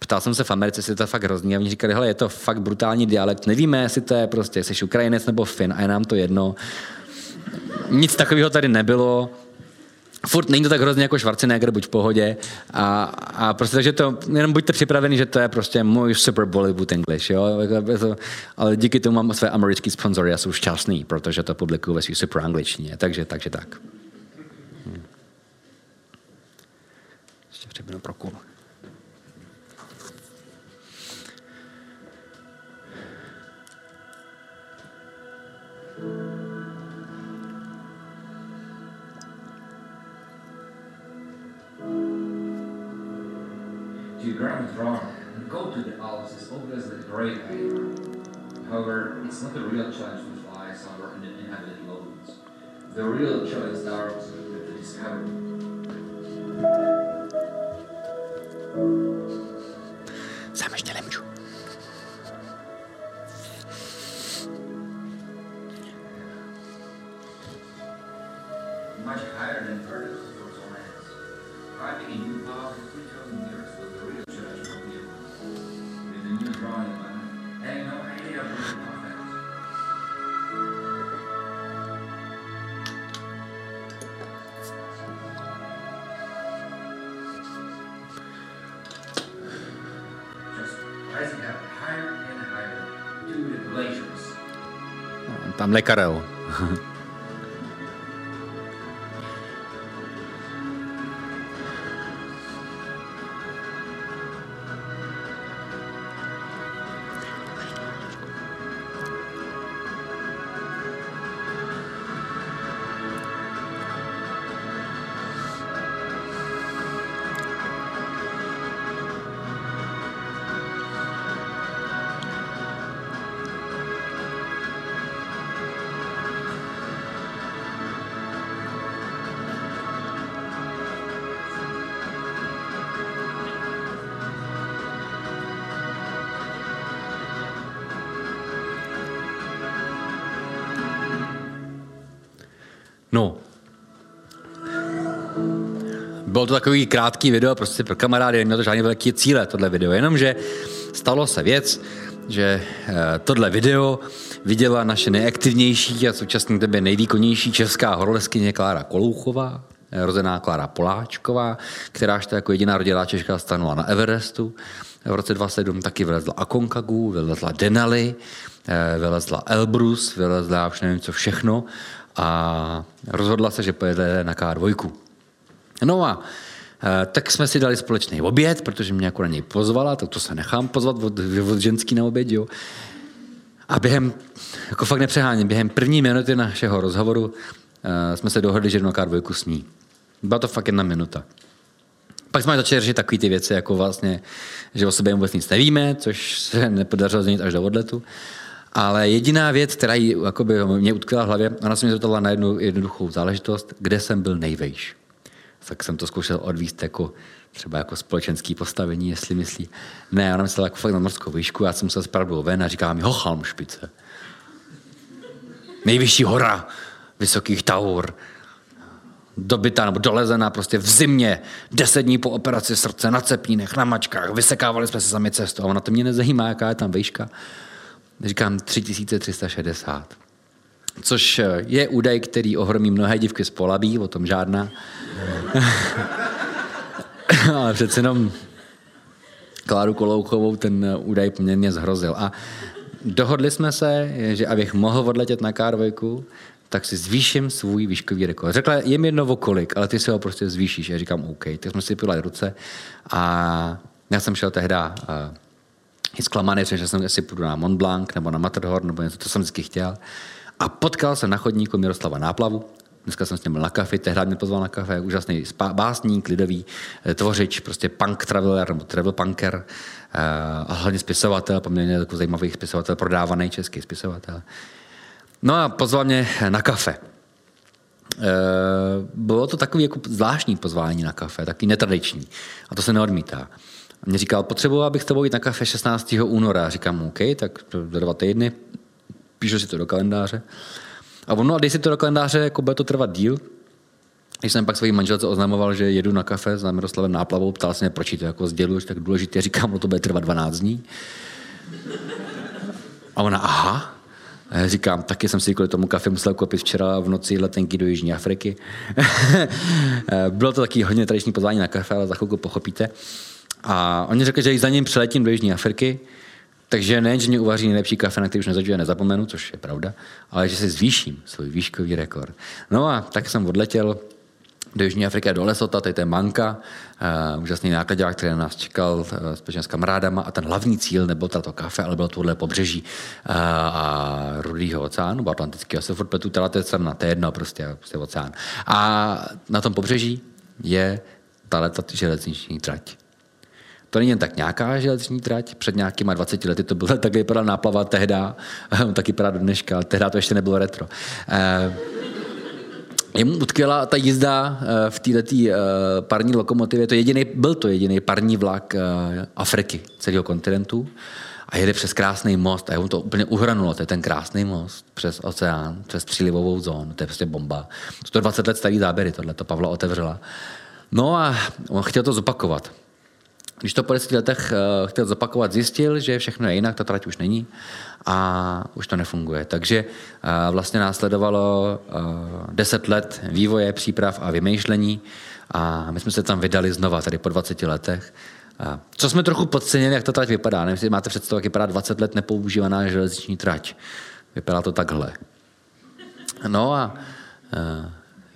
Ptal jsem se v Americe, jestli to je fakt hrozný a oni říkali, hele, je to fakt brutální dialekt, nevíme, jestli to je prostě, jsi Ukrajinec nebo Fin a je nám to jedno. Nic takového tady nebylo. Furt není to tak hrozně jako Schwarzenegger, buď v pohodě. A, a prostě takže to, jenom buďte připraveni, že to je prostě můj super Bollywood English, jo. Jako ale díky tomu mám své americký sponzory a jsou šťastný, protože to publikuju ve svý super angličtině. Takže, takže tak. Hm. Ještě pro kůl. Geographic drawing, go to the Alps is obviously a great idea. However, it's not a real challenge to fly somewhere in the inhabited lowlands. The real challenge with the discovery. Sám ještě and furnace of the lands. Arriving New 3,000 years was the real church of the With a new drawing man, having no idea of the Tam. <laughs> No, bylo to takový krátký video, prostě pro kamarády, neměl to žádný velký cíle, tohle video, jenomže stalo se věc, že eh, tohle video viděla naše nejaktivnější a současně tebe nejvýkonnější česká horoleskyně Klára Kolouchová, eh, rozená Klára Poláčková, která to jako jediná rodilá Češka stanula na Everestu. V roce 2007 taky vylezla Akonkagu, vylezla Denali, eh, vylezla Elbrus, vylezla už nevím co všechno a rozhodla se, že pojede na K2. No a Eh, tak jsme si dali společný oběd, protože mě jako na něj pozvala, tak to se nechám pozvat od, od ženský na oběd, jo. A během, jako fakt nepřeháním, během první minuty našeho rozhovoru uh, jsme se dohodli, že jdu na K2 s. Byla to fakt jedna minuta. Pak jsme začali řešit takové ty věci, jako vlastně, že o sobě vůbec nic nevíme, což se nepodařilo změnit až do odletu. Ale jediná věc, která jí, jakoby, mě utkvěla v hlavě, ona se mě zeptala na jednu jednoduchou záležitost, kde jsem byl nejvejš tak jsem to zkoušel odvíst jako třeba jako společenský postavení, jestli myslí. Ne, ona myslela jako fakt na morskou výšku, já jsem se zpravdu ven a říká mi Hochalm špice. Nejvyšší hora vysokých taur. Dobytá nebo dolezená prostě v zimě, deset dní po operaci srdce, na cepínech, na mačkách, vysekávali jsme se sami cestu a ona to mě nezajímá, jaká je tam výška. Říkám 3360. Což je údaj, který ohromí mnohé dívky z Polabí, o tom žádná. <laughs> Ale přece jenom Kláru Kolouchovou ten údaj poměrně zhrozil. A dohodli jsme se, že abych mohl odletět na K2, tak si zvýším svůj výškový rekord. Řekla, je mi jedno kolik, ale ty si ho prostě zvýšíš. Já říkám OK. Tak jsme si pili ruce a já jsem šel tehdy i zklamaný, že jsem si půjdu na Mont Blanc nebo na Matterhorn, nebo něco, to jsem vždycky chtěl. A potkal jsem na chodníku Miroslava Náplavu, Dneska jsem s ním byl na kafe, tehdy mě pozval na kafe, úžasný básník, lidový eh, tvořič, prostě punk traveler nebo travel punker eh, a hlavně spisovatel, poměrně takový zajímavý spisovatel, prodávaný český spisovatel. No a pozval mě na kafe. Eh, bylo to takový jako zvláštní pozvání na kafe, takový netradiční. A to se neodmítá. Mě říkal, potřebuji, abych s tebou jít na kafe 16. února. Říkám, OK, tak do dva týdny. Píšu si to do kalendáře. A ono, a dej si to do kalendáře, jako bude to trvat díl, když jsem pak svojí manželce oznamoval, že jedu na kafe s Miroslavem Náplavou, ptal se mě, proč to jako sděluješ tak důležitě, říkám, no to bude trvat 12 dní. A ona, aha, a já říkám, taky jsem si kvůli tomu kafe musel koupit včera v noci letenky do Jižní Afriky. <laughs> Bylo to taky hodně tradiční pozvání na kafe, ale za chvilku pochopíte. A oni řekli, že za ním přiletím do Jižní Afriky, takže nejen, že mě uvaří nejlepší kafe, na který už nezažiju nezapomenu, což je pravda, ale že si zvýším svůj výškový rekord. No a tak jsem odletěl do Jižní Afriky a do Lesota, tady to je Manka, uh, úžasný nákladák, který nás čekal uh, společně s kamarádama a ten hlavní cíl nebyl tato kafe, ale bylo tohle pobřeží uh, a Rudýho oceánu, Atlantického, se furt pletu, teda to je crna, to je jedno prostě, prostě oceán. A na tom pobřeží je tato železniční trať. To není jen tak nějaká železniční trať. Před nějakýma 20 lety to bylo, <laughs> tak vypadala náplava tehda, <laughs> tak vypadá do dneška, tehda to ještě nebylo retro. Eh, je mu utkvěla ta jízda eh, v této eh, parní lokomotivě, to jediný, byl to jediný parní vlak Afriky, celého kontinentu a jede přes krásný most a mu to úplně uhranulo, to je ten krásný most přes oceán, přes přílivovou zónu, to je prostě bomba. 120 let starý záběry, tohle to Pavla otevřela. No a on chtěl to zopakovat. Když to po deseti letech uh, chtěl zopakovat, zjistil, že všechno je jinak, ta trať už není a už to nefunguje. Takže uh, vlastně následovalo uh, deset let vývoje, příprav a vymýšlení a my jsme se tam vydali znova, tady po 20 letech. Co jsme trochu podcenili, jak ta trať vypadá. Nevím, jestli máte představu, jak vypadá 20 let nepoužívaná železniční trať. Vypadá to takhle. No a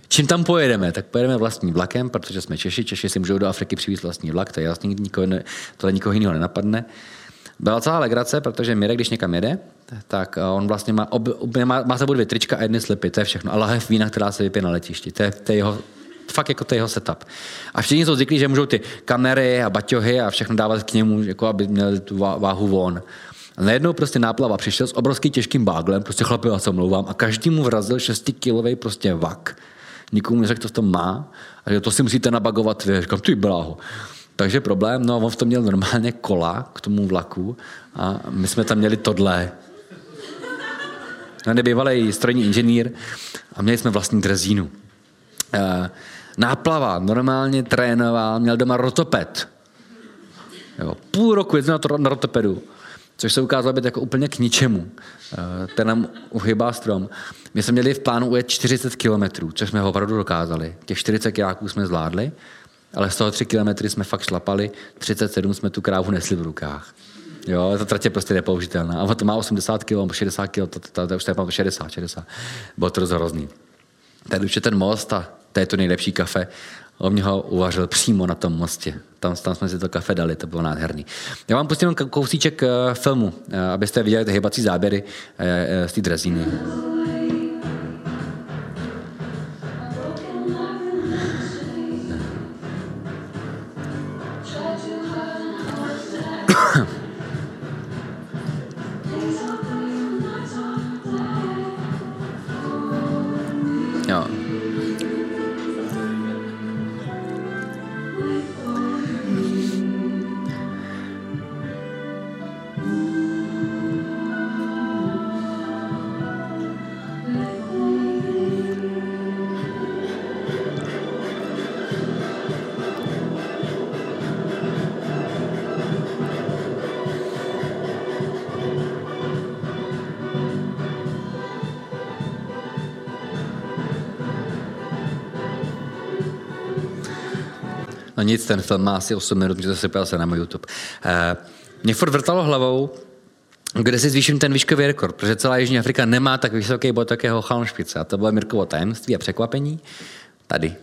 Čím tam pojedeme? Tak pojedeme vlastním vlakem, protože jsme Češi. Češi si můžou do Afriky přivést vlastní vlak, to je jasný, nikoho, tohle nikoho jiného nenapadne. Byla celá legrace, protože Mirek, když někam jede, tak on vlastně má, ob, má, má sebou dvě trička a jedny slipy, to je všechno. A lahev vína, která se vypije na letišti. To je, to je jeho, fakt jako to je jeho setup. A všichni jsou zvyklí, že můžou ty kamery a baťohy a všechno dávat k němu, jako aby měli tu váhu von. A najednou prostě náplava přišel s obrovským těžkým báglem, prostě chlapi, já se omlouvám, a každý mu vrazil 6 kilový prostě vak nikomu neřekl, co v tom má, a že to si musíte nabagovat vy. Říkám, ty bláho. Takže problém, no on v tom měl normálně kola k tomu vlaku a my jsme tam měli tohle. On je bývalý strojní inženýr a měli jsme vlastní drezínu. Eh, náplava, normálně trénoval, měl doma rotoped. Jo, půl roku jezdil na, na rotopedu, což se ukázalo být jako úplně k ničemu. Eh, ten nám uhybá strom. My jsme měli v plánu ujet 40 kilometrů, což jsme opravdu dokázali. Těch 40 kiláků jsme zvládli, ale z toho 3 kilometry jsme fakt šlapali, 37 jsme tu krávu nesli v rukách. Jo, ta trať je prostě nepoužitelná. A to má 80 kg, 60 kg, to, to, to, už je 60, 60. Bylo to hrozný. Tady už je ten most a to je to nejlepší kafe. On mě ho uvařil přímo na tom mostě. Tam, tam jsme si to kafe dali, to bylo nádherný. Já vám pustím kousíček uh, filmu, uh, abyste viděli ty hybací záběry uh, z té drezíny. Ten film má asi 8 minut, můžete se se na můj YouTube. Uh, mě furt vrtalo hlavou, kde si zvýším ten výškový rekord, protože celá Jižní Afrika nemá tak vysoký bod takého chalmšpice. A to bylo Mirkovo tajemství a překvapení. Tady,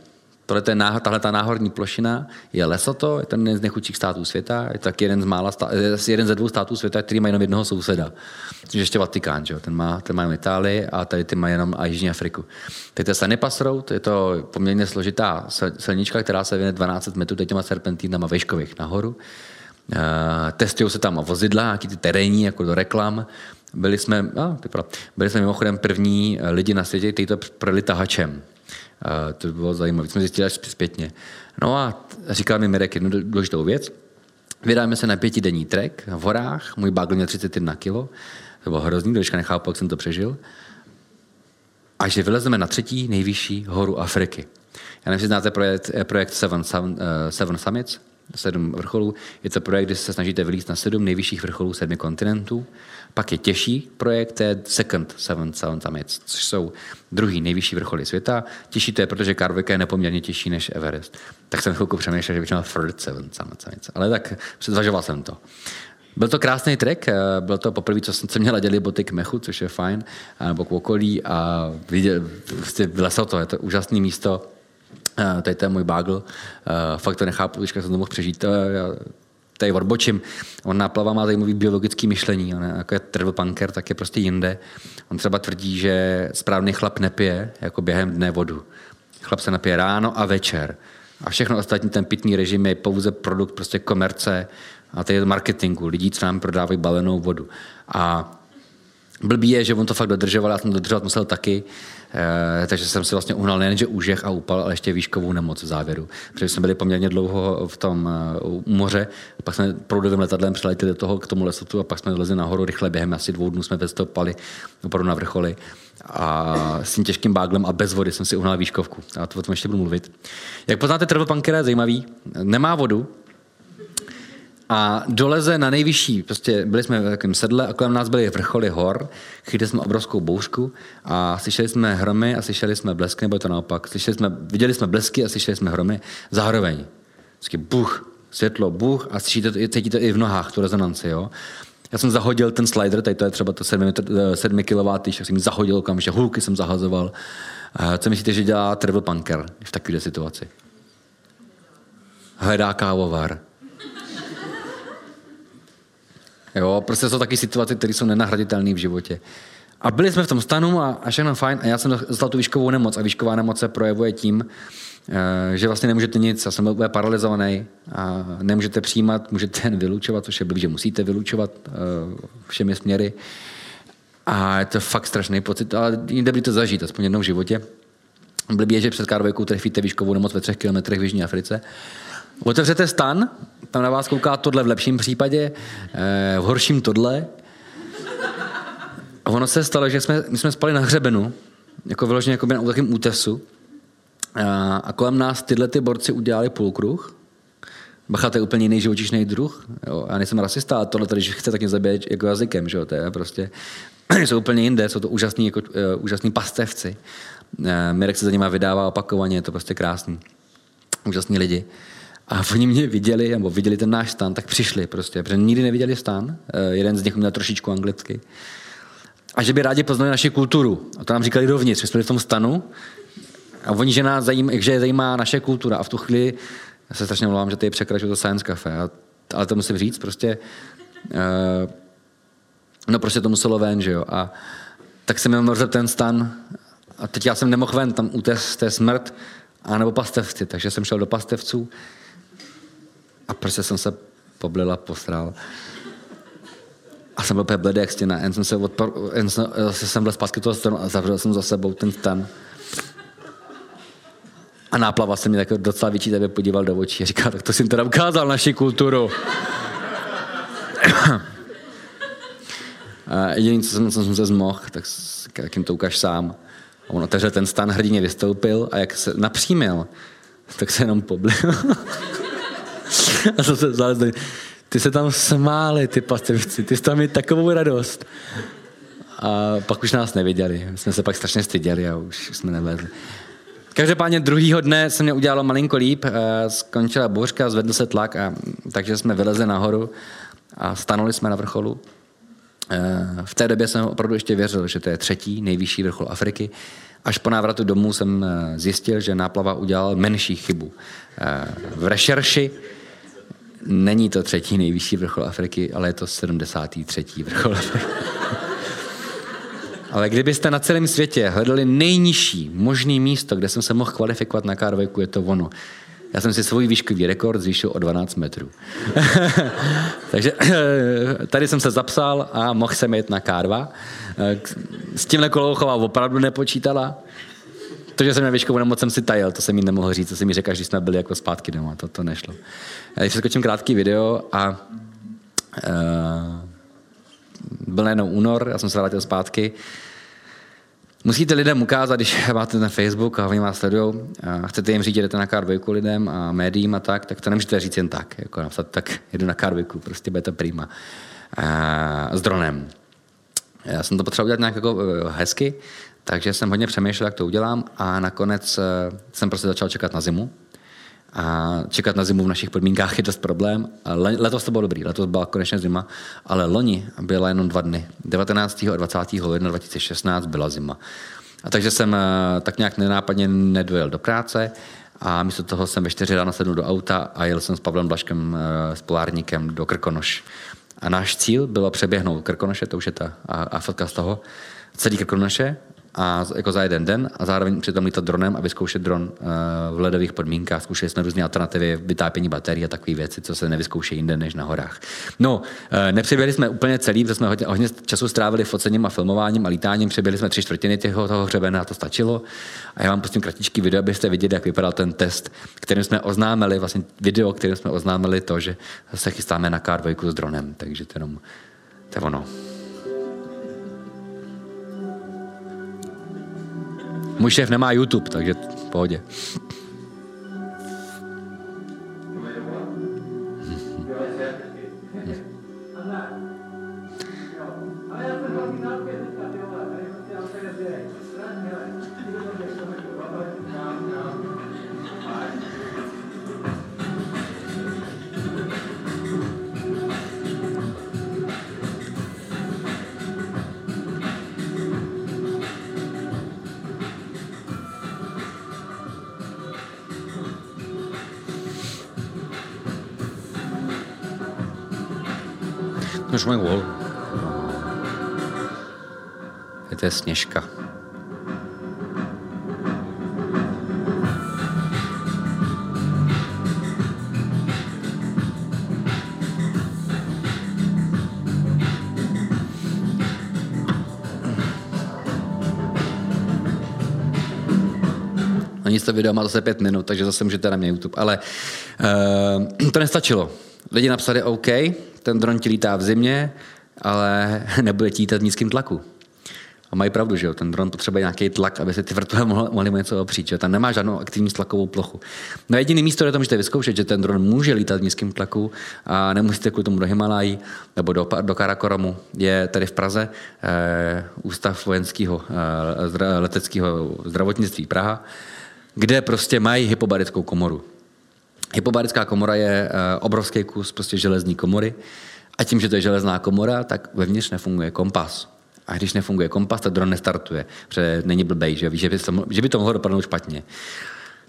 Tohle je náhor, tahle ta náhorní plošina je Lesoto, je to jeden z nejchudších států světa, je to tak jeden, z mála stá, jeden ze dvou států světa, který má jenom jednoho souseda. Což je ještě Vatikán, že? Ten, má, ten má jenom Itálii a tady ty má jenom a Jižní Afriku. Teď je Sannepass Road, je to poměrně složitá silnička, která se věne 12 metrů těma serpentínama veškových nahoru. Uh, testují se tam vozidla, nějaký ty terénní, jako do reklam. Byli jsme, a, byli jsme mimochodem první lidi na světě, kteří to projeli tahačem. Uh, to bylo zajímavé, jsme zjistili až zpětně. No a říkal mi Mirek jednu důležitou věc. Vydáme se na pětidenní trek v horách, můj bagl měl 31 kilo, to bylo hrozný, dočka nechápu, jak jsem to přežil. A že vylezeme na třetí nejvyšší horu Afriky. Já nevím, znáte projekt, eh, projekt Seven, Seven, uh, Seven Summits, sedm vrcholů. Je to projekt, kde se snažíte vylít na sedm nejvyšších vrcholů sedmi kontinentů. Pak je těžší projekt, to je Second Seven, Seven Summits, což jsou druhý nejvyšší vrcholy světa. Těžší to je, protože Karvika je nepoměrně těžší než Everest. Tak jsem chvilku přemýšlel, že bych měl Third Seven Summits. Ale tak zvažoval jsem to. Byl to krásný trek, eh, byl to poprvé, co jsem měl děli boty k mechu, což je fajn, nebo k okolí a viděl, prostě to, je to úžasné místo, Uh, tady to je můj bagl. Uh, fakt to nechápu, když jsem to mohl přežít. Uh, já tady odbočím. On náplava má zajímavý biologický myšlení. On je, jako je travel punker, tak je prostě jinde. On třeba tvrdí, že správný chlap nepije jako během dne vodu. Chlap se napije ráno a večer. A všechno ostatní, ten pitný režim je pouze produkt prostě komerce a to je marketingu. Lidí, co nám prodávají balenou vodu. A blbý je, že on to fakt dodržoval, já jsem dodržovat musel taky. Eh, takže jsem si vlastně uhnal nejenže úžeh a upal, ale ještě výškovou nemoc v závěru. Protože jsme byli poměrně dlouho v tom uh, moře, pak jsme proudovým letadlem přiletěli do toho k tomu lesotu a pak jsme lezli nahoru rychle během asi dvou dnů jsme vystopali opravdu na vrcholy. A s tím těžkým báglem a bez vody jsem si uhnal výškovku. A to o tom ještě budu mluvit. Jak poznáte, travel punkera je zajímavý. Nemá vodu, a doleze na nejvyšší, prostě byli jsme v takovém sedle a kolem nás byly vrcholy hor, chytili jsme obrovskou bouřku a slyšeli jsme hromy a slyšeli jsme blesky, nebo to naopak. Slyšeli jsme, viděli jsme blesky a slyšeli jsme hromy zároveň. Vždycky buch, světlo, buch a slyšíte, cítíte i v nohách tu rezonanci. Jo? Já jsem zahodil ten slider, tady to je třeba to 7, 7 kW, tak jsem zahodil okamžitě, hulky jsem zahazoval. Co myslíte, že dělá travel punker v takové situaci? Hledá kávovar Jo, prostě jsou taky situace, které jsou nenahraditelné v životě. A byli jsme v tom stanu a, a všechno fajn a já jsem dostal tu výškovou nemoc a výšková nemoc se projevuje tím, eh, že vlastně nemůžete nic, já jsem byl paralizovaný a nemůžete přijímat, můžete jen vylučovat, což je blbý, že musíte vylučovat eh, všemi směry. A je to fakt strašný pocit, ale je dobrý to zažít, aspoň jednou v životě. Blbý je, že před Karlovejkou trefíte výškovou nemoc ve třech kilometrech v Jižní Africe Otevřete stan, tam na vás kouká tohle v lepším případě, eh, v horším tohle. Ono se stalo, že jsme, my jsme spali na hřebenu, jako vyloženě jako na takovém útesu. A, kolem nás tyhle ty borci udělali půlkruh. Bacha, to je úplně jiný živočišný druh. Jo. Já nejsem rasista, ale tohle, když chce, tak mě zabije jako jazykem. Že jo. To je prostě, <clears throat> jsou úplně jinde, jsou to úžasní, jako, uh, úžasní pastevci. Uh, Mirek se za nimi vydává opakovaně, je to prostě krásný. Úžasní lidi. A oni mě viděli, nebo viděli ten náš stan, tak přišli prostě, protože nikdy neviděli stan. Uh, jeden z nich měl trošičku anglicky. A že by rádi poznali naši kulturu. A to nám říkali dovnitř. My jsme byli v tom stanu a oni, že, nás zajímá, že je zajímá naše kultura. A v tu chvíli, já se strašně mluvám, že tady překračuju to Science Cafe, a, ale to musím říct, prostě, uh, no prostě to muselo ven, že jo. A tak jsem měl ten stan a teď já jsem nemohl ven, tam u té, té smrt, a nebo pastevci, takže jsem šel do pastevců a prostě jsem se poblil a posral. A jsem byl úplně bledý jak stěna. Jen jsem se odpor, jen jsem, jsem byl zpátky toho stranu a zavřel jsem za sebou ten stan. A náplava se mi tak docela tebe podíval do očí a říká, tak to jsem teda ukázal naši kulturu. a jediný, co jsem, co jsem se zmohl, tak jak jim to ukáž sám. A on otevřel ten stan, hrdině vystoupil a jak se napřímil, tak se jenom poblil. <laughs> a to se. Ty se tam smáli, ty pastevci, ty jsi tam měli takovou radost. A pak už nás neviděli. My jsme se pak strašně styděli a už jsme nevezli. Každopádně druhýho dne se mě udělalo malinko líp, eh, skončila bouřka, zvedl se tlak, a, takže jsme vylezli nahoru a stanuli jsme na vrcholu. Eh, v té době jsem opravdu ještě věřil, že to je třetí nejvyšší vrchol Afriky. Až po návratu domů jsem eh, zjistil, že náplava udělal menší chybu. V rešerši není to třetí nejvyšší vrchol Afriky, ale je to 73. vrchol Afriky. Ale kdybyste na celém světě hledali nejnižší možný místo, kde jsem se mohl kvalifikovat na kárvejku, je to ono. Já jsem si svůj výškový rekord zvýšil o 12 metrů. <laughs> Takže tady jsem se zapsal a mohl jsem jet na K2. S tímhle Kolouchová opravdu nepočítala. To, že jsem měl výškovou nemoc, jsem si tajil, to jsem jí nemohl říct, to jsem mi řekl, když jsme byli jako zpátky doma, to, to nešlo. Když přeskočím krátký video a uh, byl najednou únor, já jsem se vrátil zpátky. Musíte lidem ukázat, když <laughs> máte ten Facebook a oni vás sledují a chcete jim říct, jdete na karbojku lidem a médiím a tak, tak to nemůžete říct jen tak. Jako napsat, tak jedu na karbojku, prostě bude to prima. A, s dronem. Já jsem to potřeboval udělat nějak jako eh, hezky, takže jsem hodně přemýšlel, jak to udělám a nakonec eh, jsem prostě začal čekat na zimu. A čekat na zimu v našich podmínkách je dost problém. Letos to bylo dobrý, letos byla konečně zima, ale loni byla jenom dva dny. 19. a 20. ledna 2016 byla zima. A takže jsem eh, tak nějak nenápadně nedojel do práce a místo toho jsem ve 4 ráno sedl do auta a jel jsem s Pavlem Blaškem, eh, s polárníkem do Krkonoš. A náš cíl bylo přeběhnout Krkonoše, to už je ta a, a fotka z toho, celý Krkonoše a jako za jeden den a zároveň přitom lítat dronem a vyzkoušet dron uh, v ledových podmínkách. Zkoušeli jsme různé alternativy vytápění baterií a takové věci, co se nevyzkouší jinde než na horách. No, uh, nepřeběhli jsme úplně celý, protože jsme hodně, hodně času strávili focením a filmováním a lítáním. Přeběhli jsme tři čtvrtiny těho, toho hřebena a to stačilo. A já vám pustím kratičký video, abyste viděli, jak vypadal ten test, kterým jsme oznámili, vlastně video, kterým jsme oznámili to, že se chystáme na K2 s dronem. Takže to jenom to je ono. Můj šéf nemá YouTube, takže v pohodě. Můj gol. Je to je sněžka. No nic, to video má zase pět minut, takže zase můžete na mě YouTube. Ale uh, <clears throat> to nestačilo. Lidi napsali OK, ten dron ti lítá v zimě, ale <laughs> nebude ti lítat v nízkém tlaku. A mají pravdu, že jo, ten dron potřebuje nějaký tlak, aby se ty vrtule <laughs> mohly, mohly něco opřít, že tam nemá žádnou aktivní tlakovou plochu. No jediný místo, kde to můžete vyzkoušet, že ten dron může lítat v nízkém tlaku a nemusíte kvůli tomu do Himalají nebo do, do Karakoromu, je tady v Praze eh, Ústav vojenského eh, leteckého zdravotnictví Praha, kde prostě mají hypobarickou komoru. Hypobarická komora je eh, obrovský kus prostě železní komory a tím, že to je železná komora, tak vevnitř nefunguje kompas. A když nefunguje kompas, tak dron nestartuje, protože není blbej, že, že, by, to, že by to mohlo dopadnout špatně.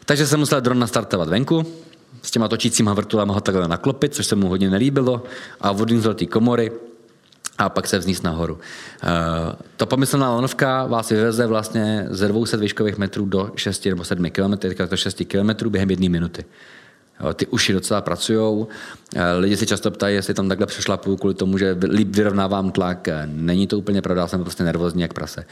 Takže jsem musel dron nastartovat venku, s těma točícíma vrtulama ho takhle naklopit, což se mu hodně nelíbilo, a odnízl ty komory a pak se vzníst nahoru. Uh, to pomyslná lanovka vás vyveze vlastně ze 200 výškových metrů do 6 nebo 7 km, teďka do 6 km během jedné minuty. Ty uši docela pracují. Eh, lidi si často ptají, jestli tam takhle přešlapuju kvůli tomu, že líp vyrovnávám tlak. Eh, není to úplně pravda, jsem prostě nervózní jak prase.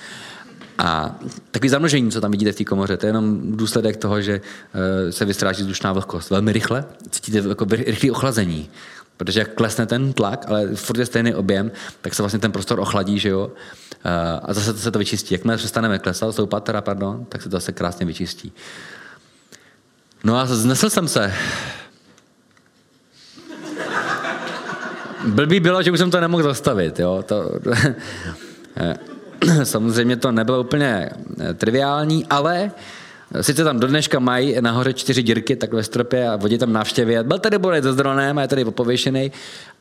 A takový zamlžení, co tam vidíte v té komoře, to je jenom důsledek toho, že eh, se vystráží vzdušná vlhkost. Velmi rychle cítíte jako rychlé ochlazení. Protože jak klesne ten tlak, ale furt je stejný objem, tak se vlastně ten prostor ochladí, že jo? A zase se to vyčistí. Jakmile přestaneme klesat, stoupat teda, pardon, tak se to zase krásně vyčistí. No a znesl jsem se. Blbý bylo, že už jsem to nemohl zastavit. Jo? To, <laughs> samozřejmě to nebylo úplně eh, triviální, ale Sice tam do dneška mají nahoře čtyři dírky tak ve stropě a vodí tam návštěvy. Byl tady borec s dronem a je tady popověšený,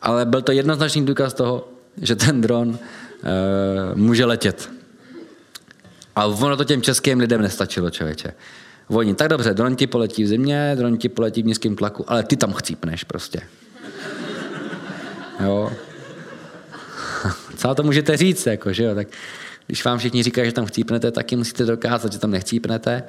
ale byl to jednoznačný důkaz toho, že ten dron uh, může letět. A ono to těm českým lidem nestačilo, člověče. Oni, tak dobře, dron ti poletí v zimě, dron ti poletí v nízkém tlaku, ale ty tam chcípneš prostě. Jo. Co to můžete říct, jako, že jo? Tak když vám všichni říkají, že tam chcípnete, taky musíte dokázat, že tam nechcípnete.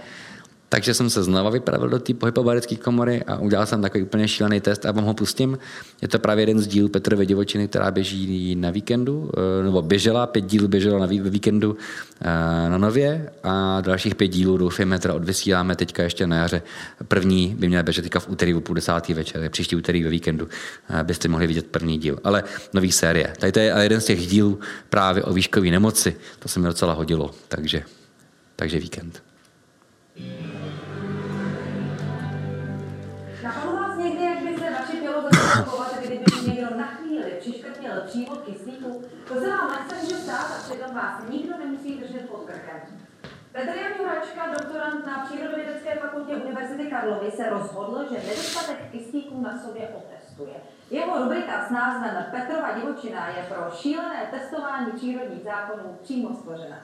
Takže jsem se znova vypravil do té pohybobarické komory a udělal jsem takový úplně šílený test a vám ho pustím. Je to právě jeden z dílů Petrovy divočiny, která běží na víkendu, eh, nebo běžela, pět dílů běželo na víkendu eh, na Nově a dalších pět dílů doufáme teda odvysíláme teďka ještě na jaře. První by měla běžet teďka v úterý v půl desátý večer, příští úterý ve víkendu eh, byste mohli vidět první díl. Ale nový série. Tady to je jeden z těch dílů právě o výškové nemoci. To se mi docela hodilo, takže, takže víkend. Opakovat, kdyby někdo na chvíli přiškrtnil přívod kyslíku, to se vám může stát a přitom vás držet pod krkem. Petr Jan doktorant na Přírodovědecké fakultě Univerzity Karlovy, se rozhodl, že nedostatek kyslíku na sobě otestuje. Jeho rubrika s názvem Petrova divočina je pro šílené testování přírodních zákonů přímo stvořena.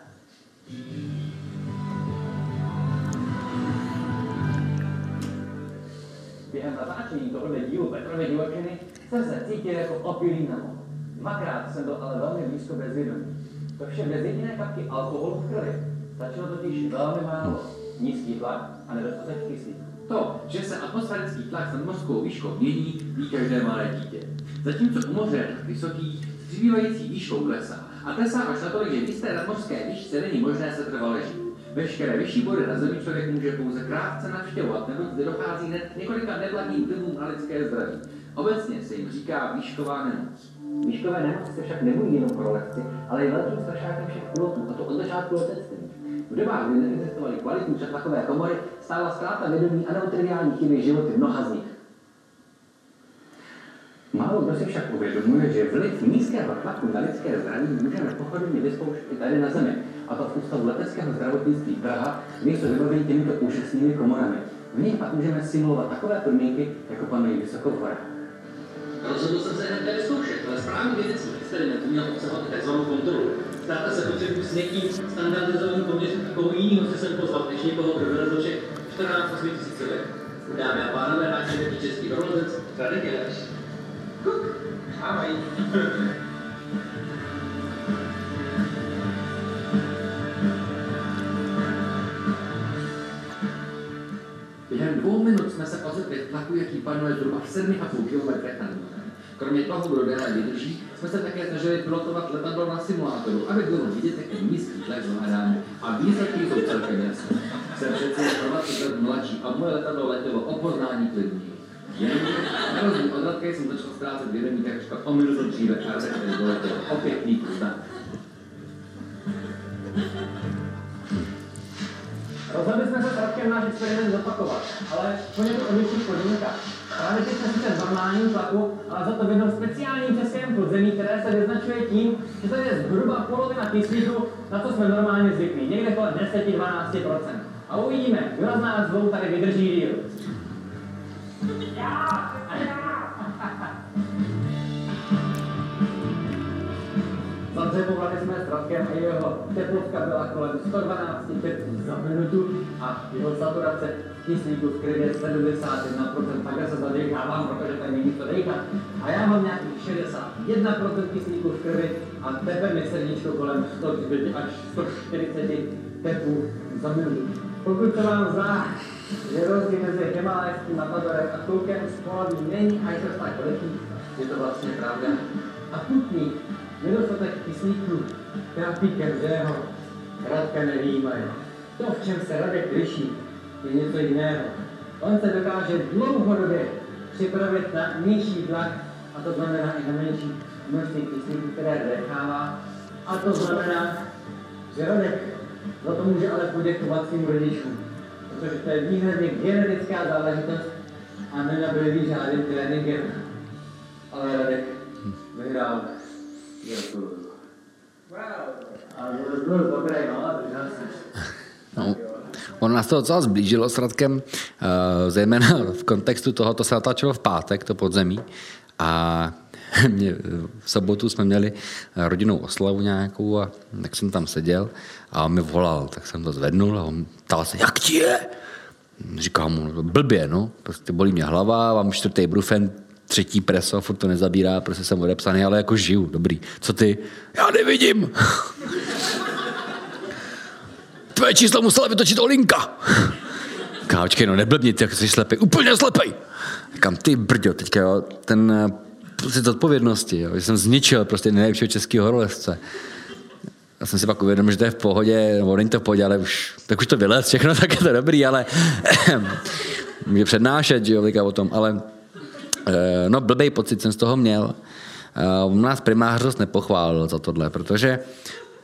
Během natáčení tohoto dílu Petrovy divočiny jsem se cítil jako opilý na. Dvakrát jsem byl ale velmi blízko bezvědomí. To vše bez jediné kapky alkoholu v krvi. Stačilo totiž velmi málo. Nízký tlak a nedostatek kyslíku. To, že se atmosférický tlak nad mořskou výškou mění, ví každé malé dítě. Zatímco u moře vysoký, přibývající výškou klesá a klesá až na to, že v jisté nadmořské výšce není možné se trvale žít. Veškeré vyšší body na Zemi člověk může pouze krátce navštěvovat, nebo zde dochází ne, několika neblahým vlivům na lidské zdraví. Obecně se jim říká výšková nemoc. Výškové nemoci se však nebojí jenom pro letci, ale i velkým strašákem všech pilotů, a to od začátku letectví. V dobách, kdy neexistovaly kvalitní přetlakové komory, stála ztráta vědomí a neutriální chyby životy mnoha z nich. Málo kdo si však uvědomuje, že vliv nízkého tlaku na lidské zdraví můžeme pochodně vyzkoušet i tady na Zemi, a to v Ústavu leteckého zdravotnictví Praha, kde jsou vybaveni těmito úžasnými komorami. V nich pak můžeme simulovat takové podmínky, jako panují vysoko v horách. Rozhodl jsem se hned vyzkoušet, ale správný vědecký experiment měl obsahovat tzv. kontrolu. Stále se potřebuji s někým standardizovaným poměřem a koho jiného se sem pozvat, než někoho, všech 14 tisíc let. Dámy a pánové, náš český horolezec Radek Jeleš. Ahoj. <laughs> dvou minut jsme se ocitli v tlaku, jaký panuje zhruba v 7,5 km nad mořem. Kromě toho, kdo déle vydrží, jsme se také snažili pilotovat letadlo na simulátoru, aby bylo vidět, jaký nízký tlak zvládáme. A výsledky jsou celkem jasné. Jsem přeci 20 let mladší a moje letadlo letělo o poznání klidněji. Jenomže na rozdíl od Radky jsem začal ztrácet vědomí takřka o minutu dříve a řekl, že doletěl opět pět Rozhodli jsme se s Radkem náš experiment zopakovat, ale v poněkud odlišných podmínkách. Právě teď jsme sice v normálním tlaku, ale za to v jednom speciálním českém podzemí, které se vyznačuje tím, že tady je zhruba polovina kyslíku, na co jsme normálně zvyklí, někde kolem 10-12%. A uvidíme, kdo z nás dvou tady vydrží díl. Zadřebovali jsme s Radkem a jeho teplovka byla kolem 112 teplů za minutu a jeho saturace kyslíku v krvi je 71%, takhle se zadechávám, protože tady není to dechat. A já mám nějakých 61% kyslíku v krvi a tepe mi srdíčko kolem 130 až 140 teplů za minutu. Pokud se vám zdá, že rozdíl mezi himalajským matadorem a klukem z není až to tak velký, je to vlastně pravda. Akutní nedostatek kyslíku trápí každého. Radka nevýjímaje. To, v čem se Radek liší, je něco jiného. On se dokáže dlouhodobě připravit na nižší tlak, a to znamená i na menší množství kyslíku, které nechává. A to znamená, že Radek za to může ale poděkovat svým rodičům, protože to je výhradně genetická záležitost a nenabyl žádným tréninkem. Ale Radek vyhrál. No. No, ono nás to docela zblížilo s Radkem, eh, zejména v kontextu toho, to se natáčelo v pátek, to podzemí. A <laughs> mě, v sobotu jsme měli rodinnou oslavu nějakou a tak jsem tam seděl a on mi volal, tak jsem to zvednul a on ptal se, jak ti je? Říkám mu, blbě, no, prostě bolí mě hlava, mám čtvrtý brufen, třetí preso, furt to nezabírá, prostě jsem odepsaný, ale jako žiju, dobrý. Co ty? Já nevidím. <laughs> Tvoje číslo musela vytočit Olinka. <laughs> Káčky, no neblbni, ty, jak jsi slepý, úplně slepý. Kam ty brďo, teďka jo, ten eh, pocit odpovědnosti, jo, že jsem zničil prostě nejlepšího českého horolezce. Já jsem si pak uvědomil, že to je v pohodě, nebo není to v pohodě, ale už, tak už to vylez všechno, <laughs> tak je to dobrý, ale <clears throat> může přednášet, že jo, o tom, ale no blbej pocit jsem z toho měl. Uh, nás primář dost nepochválil za tohle, protože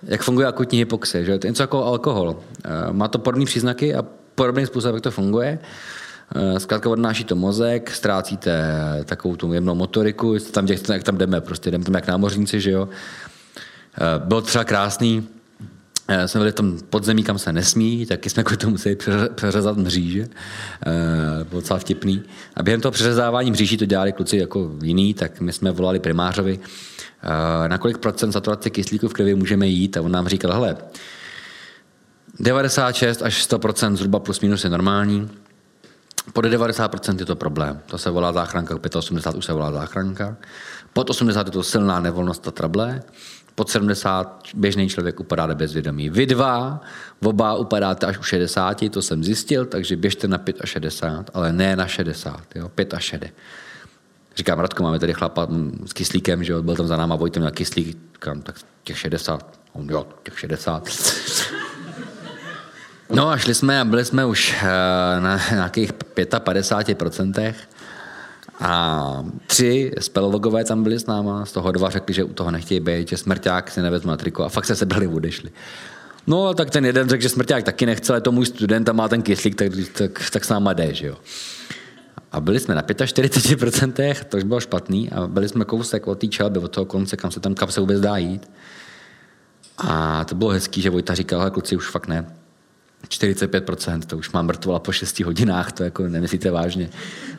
jak funguje akutní hypoxie, že to je něco jako alkohol. Eh, má to podobné příznaky a podobným způsobem, jak to funguje. Eh, zkrátka odnáší to mozek, ztrácíte takovou tu jemnou motoriku, tam, jak tam jdeme, prostě jdeme tam jak námořníci, že jo. Bylo třeba krásný, jsme byli v tom podzemí, kam se nesmí, taky jsme kvůli tomu museli přeřezat mříže. Bylo docela vtipný. A během toho přeřezávání mříží to dělali kluci jako jiný, tak my jsme volali primářovi, na kolik procent saturace kyslíku v krvi můžeme jít a on nám říkal, hele, 96 až 100% zhruba plus minus je normální, pod 90% je to problém. To se volá záchranka, 85 už se volá záchranka. Pod 80 je to silná nevolnost a trable. Pod 70 běžný člověk upadá do bezvědomí. Vy dva, oba upadáte až u 60, to jsem zjistil, takže běžte na 5 až 60, ale ne na 60, jo? 5 až 60. Říkám, Radko, máme tady chlapa s kyslíkem, že byl tam za náma Vojtem na kyslík, říkám, tak těch 60. On, jo, těch 60. No a šli jsme a byli jsme už eh, na nějakých 55% a tři spelologové tam byli s náma, z toho dva řekli, že u toho nechtějí být, že smrťák si nevezme na triko a fakt se sebrali, odešli. No a tak ten jeden řekl, že smrťák taky nechce, ale to můj student a má ten kyslík, tak, tak, tak s náma jde, že jo. A byli jsme na 45%, to bylo špatný, a byli jsme kousek od té čelby, od toho konce, kam se tam kapse vůbec dá jít. A to bylo hezký, že Vojta říkal, ale kluci už fakt ne. 45%, to už mám mrtvola po 6 hodinách, to jako nemyslíte vážně.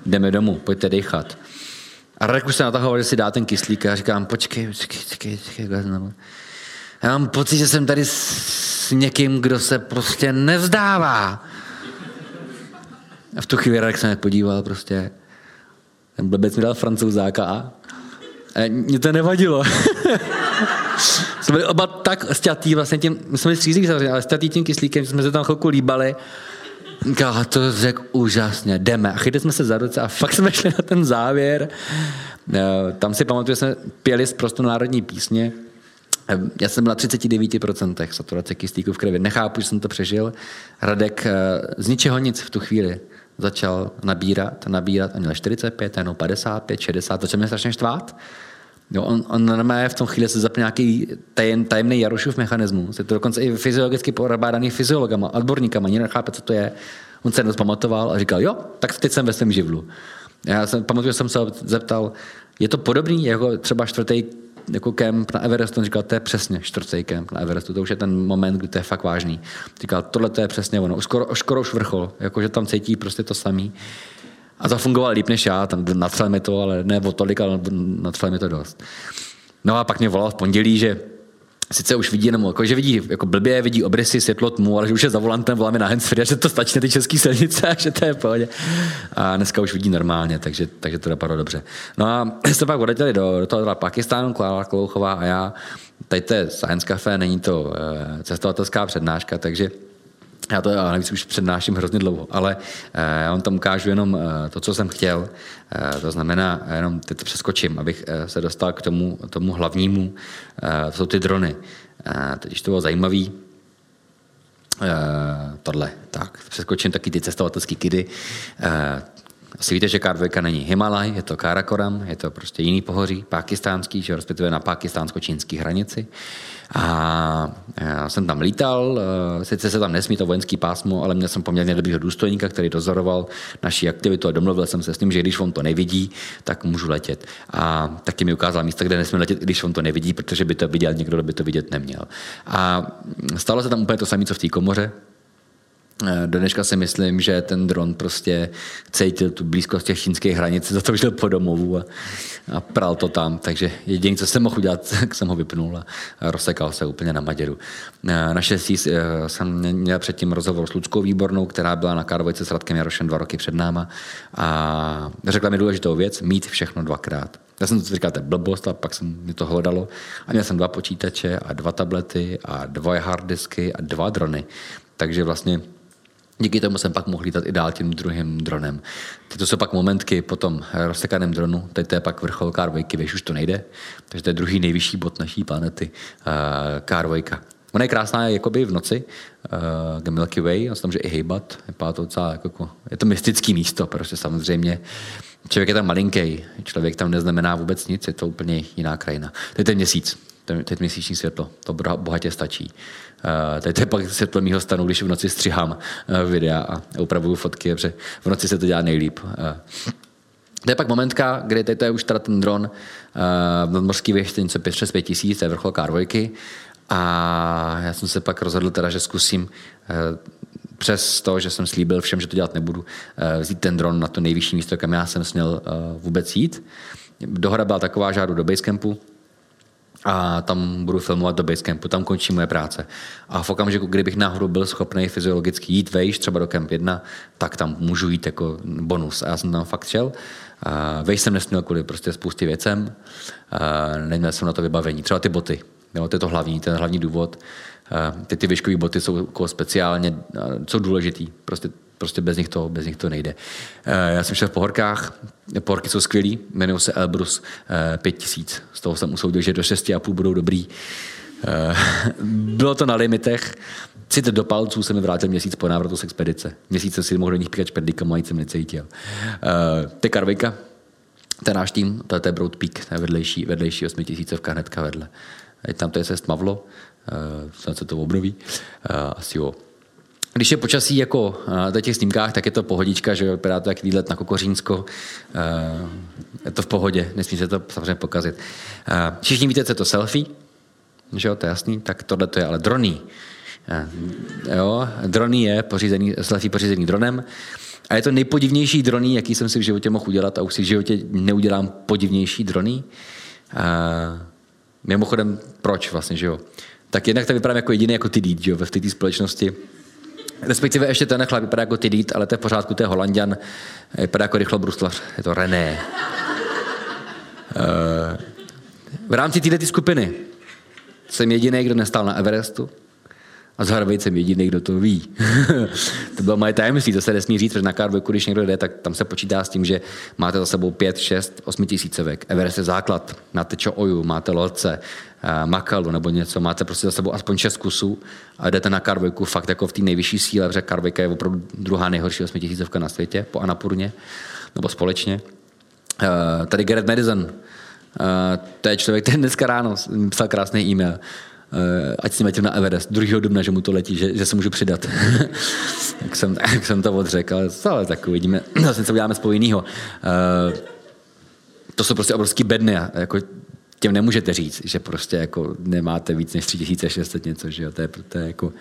Jdeme domů, pojďte dechat. A Radek už se natahoval, že si dá ten kyslík a já říkám, počkej, počkej, počkej, počkej, počkej. Já mám pocit, že jsem tady s někým, kdo se prostě nevzdává. A v tu chvíli Radek se podíval prostě. Ten blbec mi dal francouzáka a mě to nevadilo. <laughs> byli oba tak stětý vlastně tím, my jsme byli střízlí samozřejmě, ale stětý tím kyslíkem, že jsme se tam chvilku líbali. A to řekl úžasně, jdeme. A chytli jsme se za ruce a fakt jsme <laughs> šli na ten závěr. Eh, tam si pamatuju, že jsme pěli z prostě národní písně. Eh, já jsem byl na 39% saturace kyslíku v krvi. Nechápu, že jsem to přežil. Radek eh, z ničeho nic v tu chvíli začal nabírat, nabírat a měl 45, jenom 55, 60, začal mě strašně štvát. Jo, on, on normálně v tom chvíli se zapne nějaký tajem, tajemný Jarošův mechanismus. Je to dokonce i fyziologicky porabádaný fyziologama, odborníkama, ani nechápe, co to je. On se jednou pamatoval a říkal, jo, tak teď jsem ve svém živlu. Já jsem, pamatuju, že jsem se zeptal, je to podobný jako třeba čtvrtý jako kemp na Everestu, on říkal, to je přesně čtvrtý kemp na Everestu, to už je ten moment, kdy to je fakt vážný. Říkal, tohle to je přesně ono, skoro, skoro už vrchol, jakože tam cítí prostě to samý. A to fungovalo líp než já, tam natřel mi to, ale ne o tolik, ale natřel mi to dost. No a pak mě volal v pondělí, že sice už vidí jenom, jako, že vidí jako blbě, vidí obrysy, světlo, tmu, ale že už je za volantem, voláme na handsfree, že to stačí na ty české silnice a že to je v pohodě. A dneska už vidí normálně, takže, takže to dopadlo dobře. No a <clears throat> jsme pak odletěli do, do toho Pakistánu, Klára Klouchová a já. Tady to je Science Café, není to e, cestovatelská přednáška, takže já to já navíc už přednáším hrozně dlouho, ale eh, já vám tam ukážu jenom eh, to, co jsem chtěl. Eh, to znamená, jenom teď to přeskočím, abych se dostal k tomu, tomu hlavnímu, to jsou ty drony. Teď to bylo zajímavý, tohle, tak, přeskočím taky ty cestovatelské kidy. Asi víte, že K2 není Himalaj, je to Karakoram, je to prostě jiný pohoří, pakistánský, že respektive na pakistánsko-čínské hranici. A já jsem tam lítal, eh, sice se tam nesmí to vojenský pásmo, ale měl jsem poměrně dobrýho důstojníka, který dozoroval naši aktivitu a domluvil jsem se s ním, že když on to nevidí, tak můžu letět. A taky mi ukázal místa, kde nesmím letět, když on to nevidí, protože by to viděl někdo, kdo by to vidět neměl. A stalo se tam úplně to samé, co v té komoře. Eh, do dneška si myslím, že ten dron prostě cítil tu blízkost těch čínských hranic, za to žil po domovu a, a pral to tam, takže jediné, co jsem mohl udělat, <laughs> tak jsem ho vypnul a rozsekal se úplně na Maděru. Eh, Naštěstí eh, jsem měl předtím rozhovor s Ludskou Výbornou, která byla na Karvojce s Radkem Jarošem dva roky před náma a řekla mi důležitou věc, mít všechno dvakrát. Já jsem to říkal, to je blbost, a pak jsem mi to hledalo. A měl jsem dva počítače a dva tablety a dvoje harddisky a dva drony. Takže vlastně Díky tomu jsem pak mohl lítat i dál tím druhým dronem. Tyto jsou pak momentky po tom rozsekaném dronu, teď to je pak vrchol K2, víš, už to nejde, takže to je druhý nejvyšší bod naší planety, uh, K2. Ona je krásná jakoby v noci, uh, Milky Way, a tam, že i hejbat, je to docela jako, je to mystický místo, prostě samozřejmě. Člověk je tam malinký, člověk tam neznamená vůbec nic, je to úplně jiná krajina. Teď je měsíc, teď měsíční světlo, to bohatě stačí. Uh, tady to je pak světlo mýho stanu, když v noci střihám uh, videa a upravuju fotky, protože v noci se to dělá nejlíp. Uh, to je pak momentka, kdy tady to je už teda ten dron uh, nadmorský výšce něco přes 5000, to je vrchol K2. A já jsem se pak rozhodl teda, že zkusím uh, přes to, že jsem slíbil všem, že to dělat nebudu, uh, vzít ten dron na to nejvyšší místo, kam já jsem směl uh, vůbec jít. Dohoda byla taková, že do Basecampu, a tam budu filmovat do Basecampu, tam končí moje práce. A v okamžiku, kdybych náhodou byl schopný fyziologicky jít vejš, třeba do Camp 1, tak tam můžu jít jako bonus. A já jsem tam fakt šel. Vejš jsem nesměl kvůli prostě spoustě věcem, neměl jsem na to vybavení. Třeba ty boty, jo, to je to hlavní, ten hlavní důvod. Ty, ty výškové boty jsou jako speciálně, jsou důležitý. Prostě prostě bez nich to, bez nich to nejde. Eh, já jsem šel v pohorkách, pohorky jsou skvělý, jmenují se Elbrus 5000, eh, z toho jsem usoudil, že do 6,5 budou dobrý. Eh, <laughs> bylo to na limitech, Sice do palců se mi vrátil měsíc po návratu z expedice. Měsíc jsem si mohl do nich píkat špedlíka, mají jsem necítil. Je Karvika, to je náš tým, to je, to je Broad Peak, to je vedlejší, vedlejší 8000 hnedka vedle. Tam to je se Mavlo, uh, se to obnoví, asi jo. Když je počasí jako na těch snímkách, tak je to pohodička, že vypadá to jak výlet na Kokořínsko. Je to v pohodě, nesmí se to samozřejmě pokazit. Všichni víte, co je to selfie, že jo, to je jasný, tak tohle to je ale droný. Jo, droný je pořízený, selfie pořízený dronem a je to nejpodivnější droný, jaký jsem si v životě mohl udělat a už si v životě neudělám podivnější droný. Mimochodem, proč vlastně, že jo? Tak jednak to vypadám jako jediný jako ty že jo, ve té společnosti Respektive ještě ten chlap vypadá jako Tidít, ale to je v pořádku, to je Holandian, vypadá jako rychlo bruslař, je to René. Uh, v rámci této skupiny jsem jediný, kdo nestál na Everestu a zároveň jsem jediný, kdo to ví. <laughs> to bylo moje tajemství, to se nesmí říct, protože na k když někdo jde, tak tam se počítá s tím, že máte za sebou 5, 6, 8 tisícovek. Everest je základ. Máte Oju, máte Lodce, eh, Makalu nebo něco, máte prostě za sebou aspoň 6 kusů a jdete na Karvojku fakt jako v té nejvyšší síle, protože Karvojka je opravdu druhá nejhorší 8 tisícovka na světě po Anapurně nebo společně. Eh, tady Garrett Madison, to je člověk, ten dneska ráno psal krásný e-mail. Ať si letěl na Everest 2. dubna, že mu to letí, že, že se můžu přidat. <laughs> tak, jsem, tak jsem to odřekl, ale, ale tak uvidíme, <clears throat> vlastně co uděláme spolu jinýho. Uh, to jsou prostě obrovský bedny. Jako těm nemůžete říct, že prostě jako nemáte víc než 3600 něco, že jo, to je, to je jako,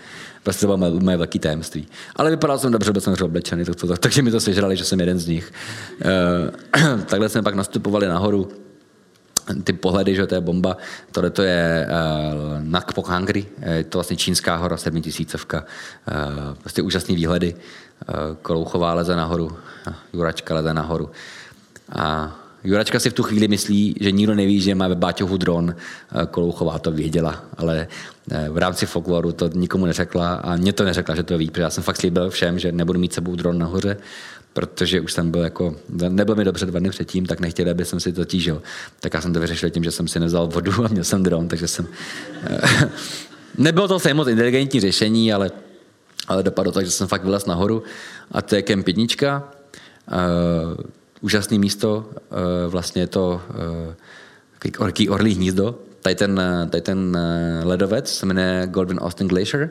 prostě to bylo moje, moje velké tajemství. Ale vypadal jsem dobře, byl jsem oblečený, to, to, to, takže mi to sežrali, že jsem jeden z nich. Uh, <clears throat> takhle jsme pak nastupovali nahoru, ty pohledy, že to je bomba. Tohle to je uh, Nak Hangri, je to vlastně čínská hora, sedmitisícovka, uh, prostě úžasný výhledy. Uh, Kolouchová leze nahoru, uh, Juračka leze nahoru. A Juračka si v tu chvíli myslí, že nikdo neví, že má ve Báťohu dron. Eh, Kolouchová to věděla, ale eh, v rámci folkloru to nikomu neřekla a mě to neřekla, že to ví, protože já jsem fakt slíbil všem, že nebudu mít sebou dron nahoře, protože už jsem byl jako, nebyl mi dobře dva dny předtím, tak nechtěli, aby jsem si to tížil. Tak já jsem to vyřešil tím, že jsem si nevzal vodu a měl jsem dron, takže jsem... Eh, <laughs> nebylo to moc inteligentní řešení, ale, ale dopadlo tak, že jsem fakt vylez nahoru a to je kemp jednička úžasné místo, eh, vlastně je to eh, orký orlí hnízdo. Tady ten, eh, tady ten ledovec se jmenuje Godwin Austin Glacier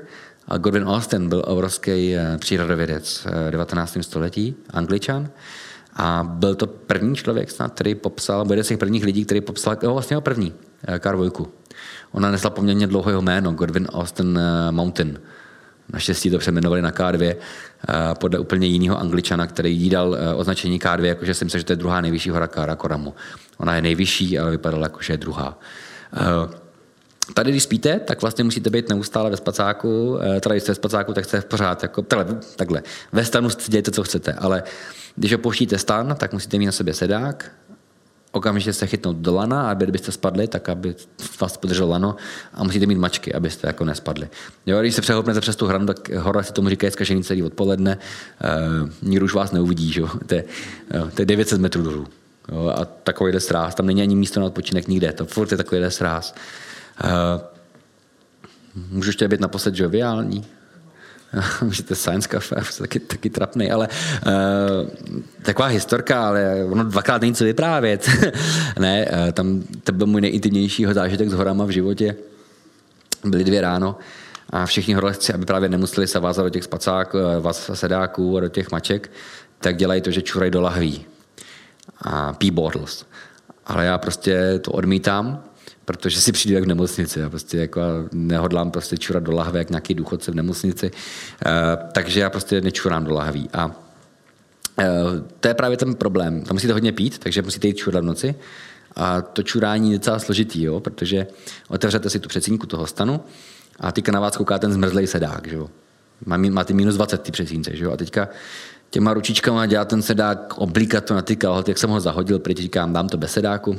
a Godwin Austin byl obrovský přírodovědec v 19. století, angličan. A byl to první člověk snad, který popsal, byl jeden z těch prvních lidí, který popsal, jo, vlastně první, Karvojku. Ona nesla poměrně dlouho jeho jméno, Godwin Austin Mountain. Naštěstí to přeměnovali na K2 eh, podle úplně jiného angličana, který jí dal eh, označení K2, jakože si myslel, že to je druhá nejvyšší hora Karakoramu. Ona je nejvyšší, ale vypadala jako, že je druhá. Eh, tady, když spíte, tak vlastně musíte být neustále ve spacáku. Tady, když jste ve spacáku, tak jste v pořád. Jako, takhle, takhle. Ve stanu dějte, co chcete, ale když opouštíte stan, tak musíte mít na sobě sedák, okamžitě se chytnout do lana, aby kdybyste spadli, tak aby vás podržel lano a musíte mít mačky, abyste jako nespadli. Jo, když se přehoupnete přes tu hranu, tak hora se tomu říká zkažený celý odpoledne, uh, nikdo už vás neuvidí, že? <laughs> To, je, uh, to je 900 metrů dolů. Jo, a takovýhle sráz, tam není ani místo na odpočinek nikde, to furt je takovýhle sráz. Uh, můžu ještě být naposled joviální, Můžete <laughs> Science Cafe, taky, taky trapný, ale uh, taková historka, ale ono dvakrát není co vyprávět. <laughs> ne, uh, tam to byl můj nejintimnější zážitek s horama v životě. Byly dvě ráno a všichni horolezci, aby právě nemuseli se vázat do těch spacáků, eh, sedáků a do těch maček, tak dělají to, že čurají do lahví a pí bottles. Ale já prostě to odmítám, protože si přijdu jak v nemocnici. Já prostě jako nehodlám prostě čurat do lahve jak nějaký důchodce v nemocnici. Uh, takže já prostě nečurám do lahví. A uh, to je právě ten problém. Tam musíte hodně pít, takže musíte jít čurat v noci. A to čurání je docela složitý, jo? protože otevřete si tu předsínku toho stanu a teďka na vás kouká ten zmrzlej sedák. Že jo? Má, má ty minus 20 ty předsínce. Že jo? A teďka těma ručičkama dělá ten sedák, oblíkat to na ty kalhoty, jak jsem ho zahodil pryč, říkám, dám to bez sedáku,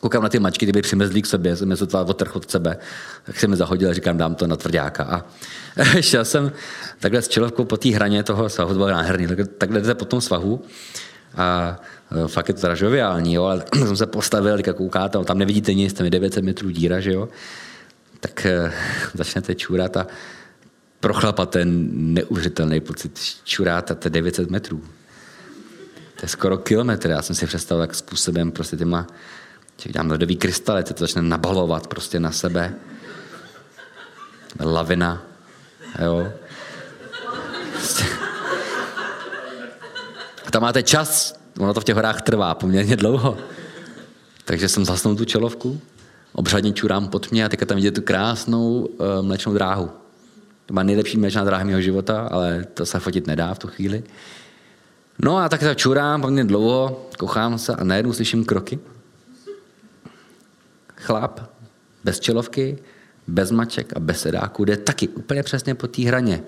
koukám na ty mačky, ty by přimezlí k sobě, jsem je sotva otrh od sebe, tak jsem mi zahodil a říkám, dám to na tvrdáka. A <laughs> šel jsem takhle s čelovkou po té hraně toho svahu, to bylo nádherný, takhle, takhle jdete po tom svahu a e, fakt je to teda žoviální, jo, ale <clears throat> jsem se postavil, teďka koukáte, tam nevidíte nic, tam je 900 metrů díra, že jo, tak e, <laughs> začnete čůrat a pro chlapa ten neuvěřitelný pocit čuráta, to je 900 metrů. To je skoro kilometr, já jsem si představil, jak způsobem prostě těma Těch dám ledový krystaly, to začne nabalovat prostě na sebe. Lavina. Jo. A tam máte čas, ono to v těch horách trvá poměrně dlouho. Takže jsem zasnul tu čelovku, obřadně čurám pod mě a teďka tam vidíte tu krásnou uh, mlečnou dráhu. To má nejlepší mlečná dráha mého života, ale to se fotit nedá v tu chvíli. No a tak se čurám poměrně dlouho, kochám se a najednou slyším kroky chlap bez čelovky, bez maček a bez sedáku jde taky úplně přesně po té hraně.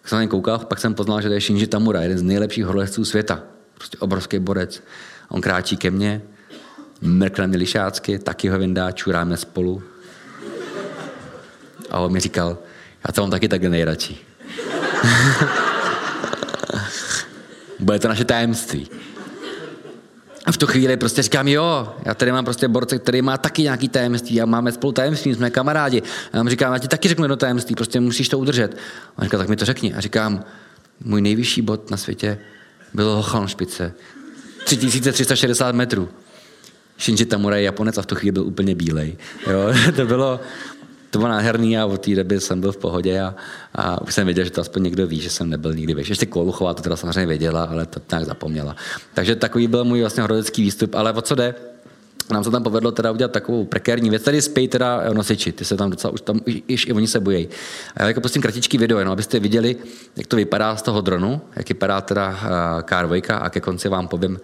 Když jsem na koukal, pak jsem poznal, že to je Shinji Tamura, jeden z nejlepších horolezců světa. Prostě obrovský borec. On kráčí ke mně, mrkne mi lišácky, taky ho vyndá, čuráme spolu. A on mi říkal, já to mám taky tak nejradši. <laughs> Bude to naše tajemství. A v tu chvíli prostě říkám, jo, já tady mám prostě borce, který má taky nějaký tajemství a máme spolu tajemství, jsme kamarádi. A já mu říkám, já ti taky řeknu jedno tajemství, prostě musíš to udržet. A říká, tak mi to řekni. A říkám, můj nejvyšší bod na světě bylo Hochhalmšpice. 3360 metrů. Shinji Tamura je Japonec a v tu chvíli byl úplně bílej. Jo? <laughs> to bylo, to bylo nádherný a od té doby jsem byl v pohodě a, a už jsem věděl, že to aspoň někdo ví, že jsem nebyl nikdy vyšší. Ještě Koluchová to teda samozřejmě věděla, ale to nějak zapomněla. Takže takový byl můj vlastně horodecký výstup, ale o co jde? nám se tam povedlo teda udělat takovou prekérní věc. Tady spějí teda nosiči, ty se tam docela, už tam, už i oni se bojí. A já jako prostě kratičký video, jenom abyste viděli, jak to vypadá z toho dronu, jak vypadá teda K2 a ke konci vám povím,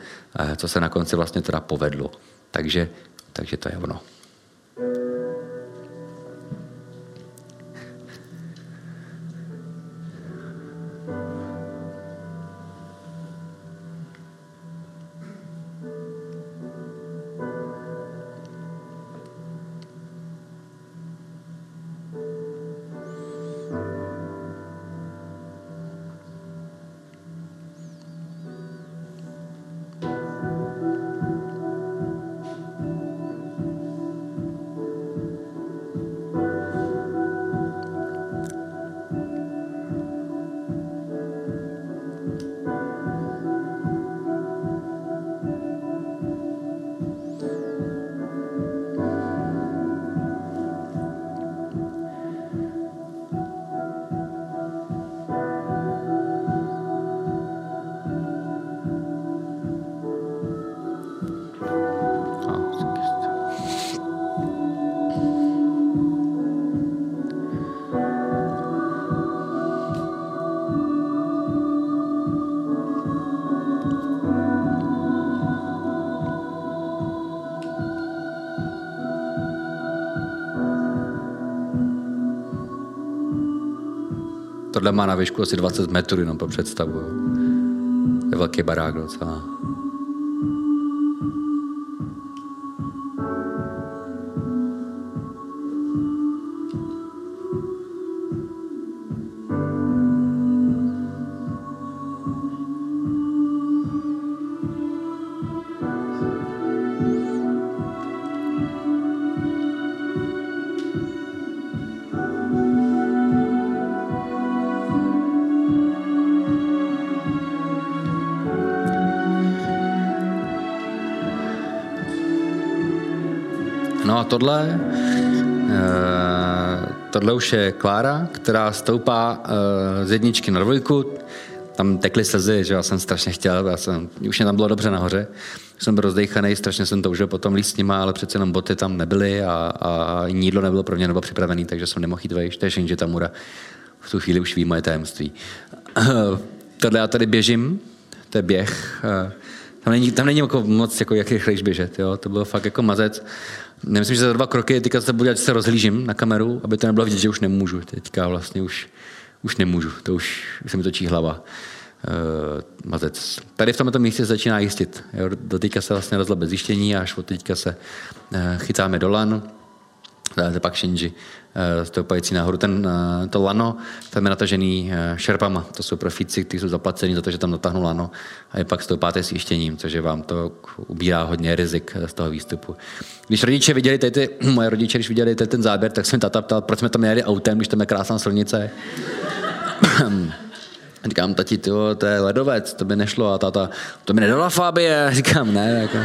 co se na konci vlastně teda povedlo. Takže, takže to je ono. Má na výšku asi 20 metrů, jenom pro představu. Je velký barák docela. Tohle, uh, tohle už je Klára, která stoupá uh, z jedničky na dvojku. Tam tekly slzy, že já jsem strašně chtěl, já jsem, už mě tam bylo dobře nahoře. Jsem byl rozdejchaný, strašně jsem toužil potom líst s nima, ale přece jenom boty tam nebyly a, a jídlo nebylo pro mě nebo připravený, takže jsem nemohl jít vejš. To je Shinji Tamura. V tu chvíli už ví moje tajemství. <clears throat> tohle já tady běžím, to je běh. Uh, tam není, tam není jako moc, jako jak rychlejš běžet, jo? to bylo fakt jako mazec. Nemyslím, že za dva kroky teďka se budu dělat, že se rozhlížím na kameru, aby to nebylo vidět, že už nemůžu. Teďka vlastně už, už nemůžu, to už, už se mi točí hlava. Uh, mazec. Tady v tomto místě začíná jistit. Jo? Do teďka se vlastně rozhle bez zjištění, až od teďka se uh, chytáme do lan, je pak Shinji, Eh, stoupající nahoru. Ten, eh, to lano, tam je natažený eh, šerpama. To jsou profíci, kteří jsou zaplacení za to, že tam natáhnou lano a je pak stoupáte s jištěním, což vám to ubírá hodně rizik z toho výstupu. Když rodiče viděli tady ty, <clears throat> moje rodiče, když viděli tady ten záběr, tak jsem tata ptal, proč jsme tam jeli autem, když tam je krásná silnice. <clears throat> Říkám, tati, to, to je ledovec, to by nešlo. A tata, to mi nedala Fabie. <laughs> Říkám, ne. Jako.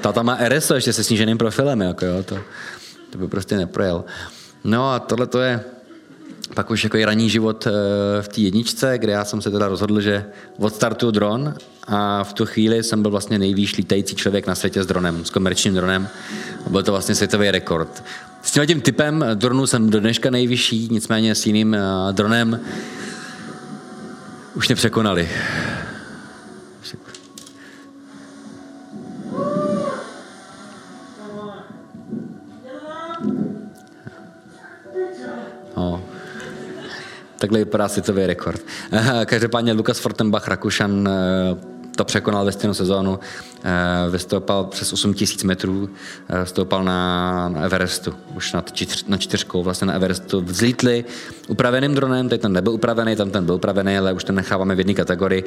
Tata má RSO ještě se sníženým profilem. Jako, jo, to to by prostě neprojel. No a tohle to je pak už jako ranní život eh, v té jedničce, kde já jsem se teda rozhodl, že odstartuju dron a v tu chvíli jsem byl vlastně nejvýš lítající člověk na světě s dronem, s komerčním dronem. Byl to vlastně světový rekord. S tím tím typem dronu jsem do dneška nejvyšší, nicméně s jiným eh, dronem už nepřekonali. Takhle vypadá světový rekord. Každopádně Lukas Fortenbach, Rakušan, eh, to překonal ve stejnou sezónu, vystoupal přes 8 tisíc metrů, eh, stoupal na, na Everestu, už na, čtyř, na čtyřkou, vlastně na Everestu vzlítli upraveným dronem, teď ten nebyl upravený, tam ten byl upravený, ale už ten necháváme v jedné kategorii.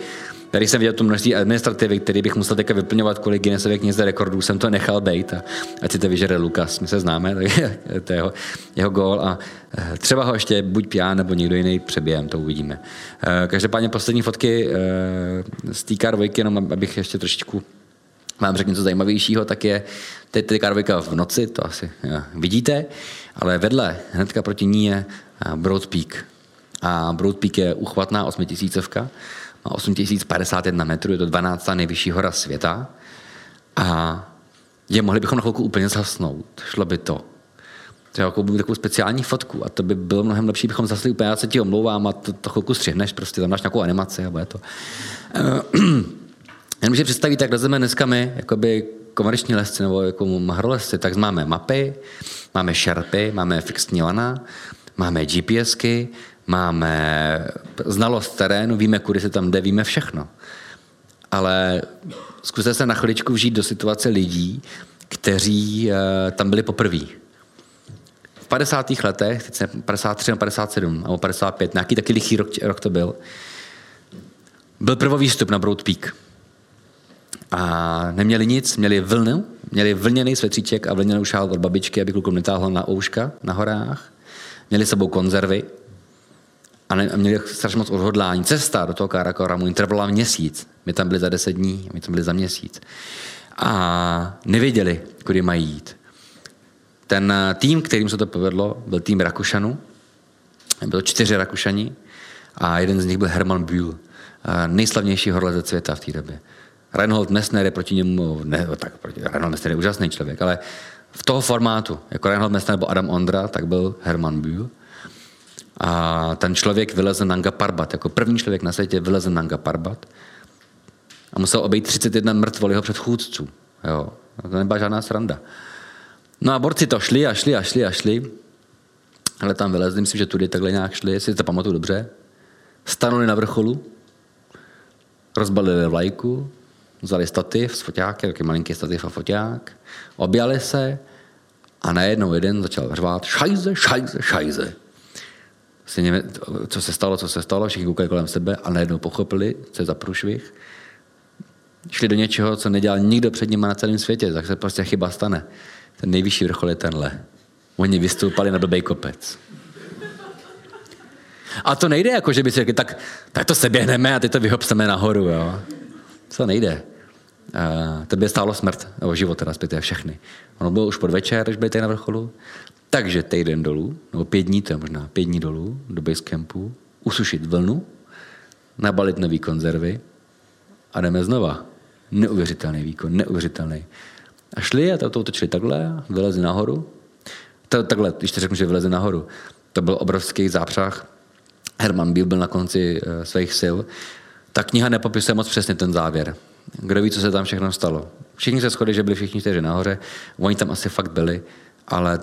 Tady jsem viděl tu množství administrativy, který bych musel teďka vyplňovat kvůli Guinnessově knize rekordů, jsem to nechal bejt a ať si to vyžere Lukas, my se známe, <laughs> tak to je jeho, jeho gól a eh, třeba ho ještě buď já nebo někdo jiný přebijem, to uvidíme. Každopádně poslední fotky z té jenom abych ještě trošičku vám řeknu něco zajímavějšího, tak je teď ty Karvika v noci, to asi vidíte, ale vedle, hnedka proti ní je Broad Peak. A Broad Peak je uchvatná osmitisícovka, má 8051 metrů, je to 12. nejvyšší hora světa. A je, mohli bychom na chvilku úplně zhasnout, šlo by to. Třeba jako takovou speciální fotku a to by bylo mnohem lepší, bychom zasli úplně, já se ti omlouvám a to, to chvilku střihneš, prostě tam máš nějakou animaci a bude to. <clears throat> Jenom, že představíte, jak lezeme dneska my, jakoby komerční lesci nebo jako mahrolesci, tak máme mapy, máme šerpy, máme fixní lana, máme GPSky, máme znalost terénu, víme, kudy se tam jde, víme všechno. Ale zkuste se na chviličku vžít do situace lidí, kteří uh, tam byli poprvé. V 50. letech, teď 53 nebo 57, nebo 55, nějaký taky lichý rok, rok to byl, byl prvový vstup na Broad Peak. A neměli nic, měli vlnu, měli vlněný svetříček a vlněnou šál od babičky, aby klukům netáhlo na ouška na horách. Měli sebou konzervy a, ne, a měli strašně moc odhodlání. Cesta do toho Karakoramu jim trvala měsíc. My tam byli za deset dní, my tam byli za měsíc. A nevěděli, kudy mají jít. Ten tým, kterým se to povedlo, byl tým Rakušanů. Bylo čtyři Rakušani a jeden z nich byl Herman Bühl, nejslavnější horlezec světa v té době. Reinhold Messner je proti němu, ne, tak proti, Reinhold Messner je úžasný člověk, ale v toho formátu, jako Reinhold Messner nebo Adam Ondra, tak byl Herman Bühl. A ten člověk vylezl Nanga Parbat, jako první člověk na světě vylezl Nanga Parbat a musel obejít 31 mrtvol jeho předchůdců. Jo. To nebyla žádná sranda. No a borci to šli a šli a šli a šli. Ale tam vylezli, myslím, že tudy takhle nějak šli, jestli to pamatuju dobře. Stanuli na vrcholu, rozbalili vlajku, vzali stativ s foťákem, taky malinký stativ a foťák, objali se a najednou jeden začal řvát šajze, šajze, šajze. co se stalo, co se stalo, všichni koukali kolem sebe a najednou pochopili, co je za průšvih. Šli do něčeho, co nedělal nikdo před nimi na celém světě, tak se prostě chyba stane. Ten nejvyšší vrchol je tenhle. Oni vystoupali na blbej kopec. A to nejde jako, že by si řekli, tak, tak to se běhneme a teď to vyhopseme nahoru. Jo. To nejde. Uh, to by stálo smrt, nebo život, respektive všechny. Ono bylo už podvečer, když byli tady na vrcholu. Takže týden dolů, nebo pět dní, to je možná pět dní dolů, do campu, usušit vlnu, nabalit nový konzervy a jdeme znova. Neuvěřitelný výkon, neuvěřitelný. A šli a to, to točili takhle, vylezli nahoru. To, takhle, když ti řeknu, že vylezli nahoru, to byl obrovský zápřah. Herman byl, byl na konci uh, svých sil. Ta kniha nepopisuje moc přesně ten závěr. Kdo ví, co se tam všechno stalo. Všichni se shodli, že byli všichni čtyři nahoře, oni tam asi fakt byli, ale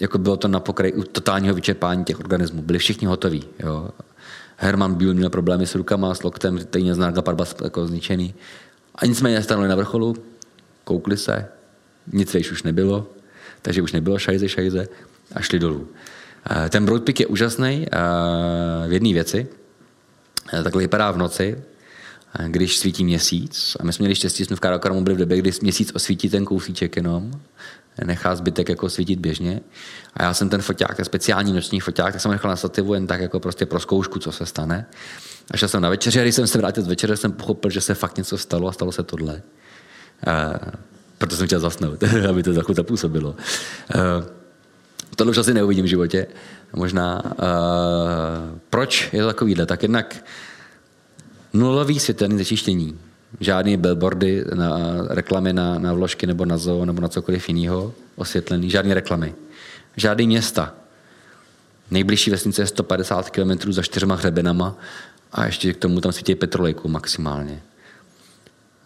jako bylo to na pokraji totálního vyčerpání těch organismů. Byli všichni hotoví. Jo. Herman Bühl měl problémy s rukama, s loktem, stejně z Parbat jako zničený. A nicméně stanuli na vrcholu, koukli se, nic vejš už nebylo, takže už nebylo šajze, šajze a šli dolů. Eh, ten Broadpeak je úžasný eh, v jedné věci. Eh, takhle vypadá v noci, když svítí měsíc. A my jsme měli štěstí, jsme v Karakoramu byli v době, kdy měsíc osvítí ten kousíček jenom, nechá zbytek jako svítit běžně. A já jsem ten foťák, ten speciální noční foťák, tak jsem nechal na stativu jen tak jako prostě pro zkoušku, co se stane. A šel jsem na večeři a když jsem se vrátil z večeře, jsem pochopil, že se fakt něco stalo a stalo se tohle. A, proto jsem chtěl zasnout, <laughs> aby to trochu zapůsobilo. A, tohle už asi neuvidím v životě. Možná. A, proč je to takovýhle? Tak jednak nulový světelný zečištění. Žádný billboardy, na reklamy na, na vložky nebo na zoo nebo na cokoliv jiného osvětlený. Žádné reklamy. Žádný města. Nejbližší vesnice je 150 km za čtyřma hřebenama a ještě k tomu tam svítí petrolejku maximálně.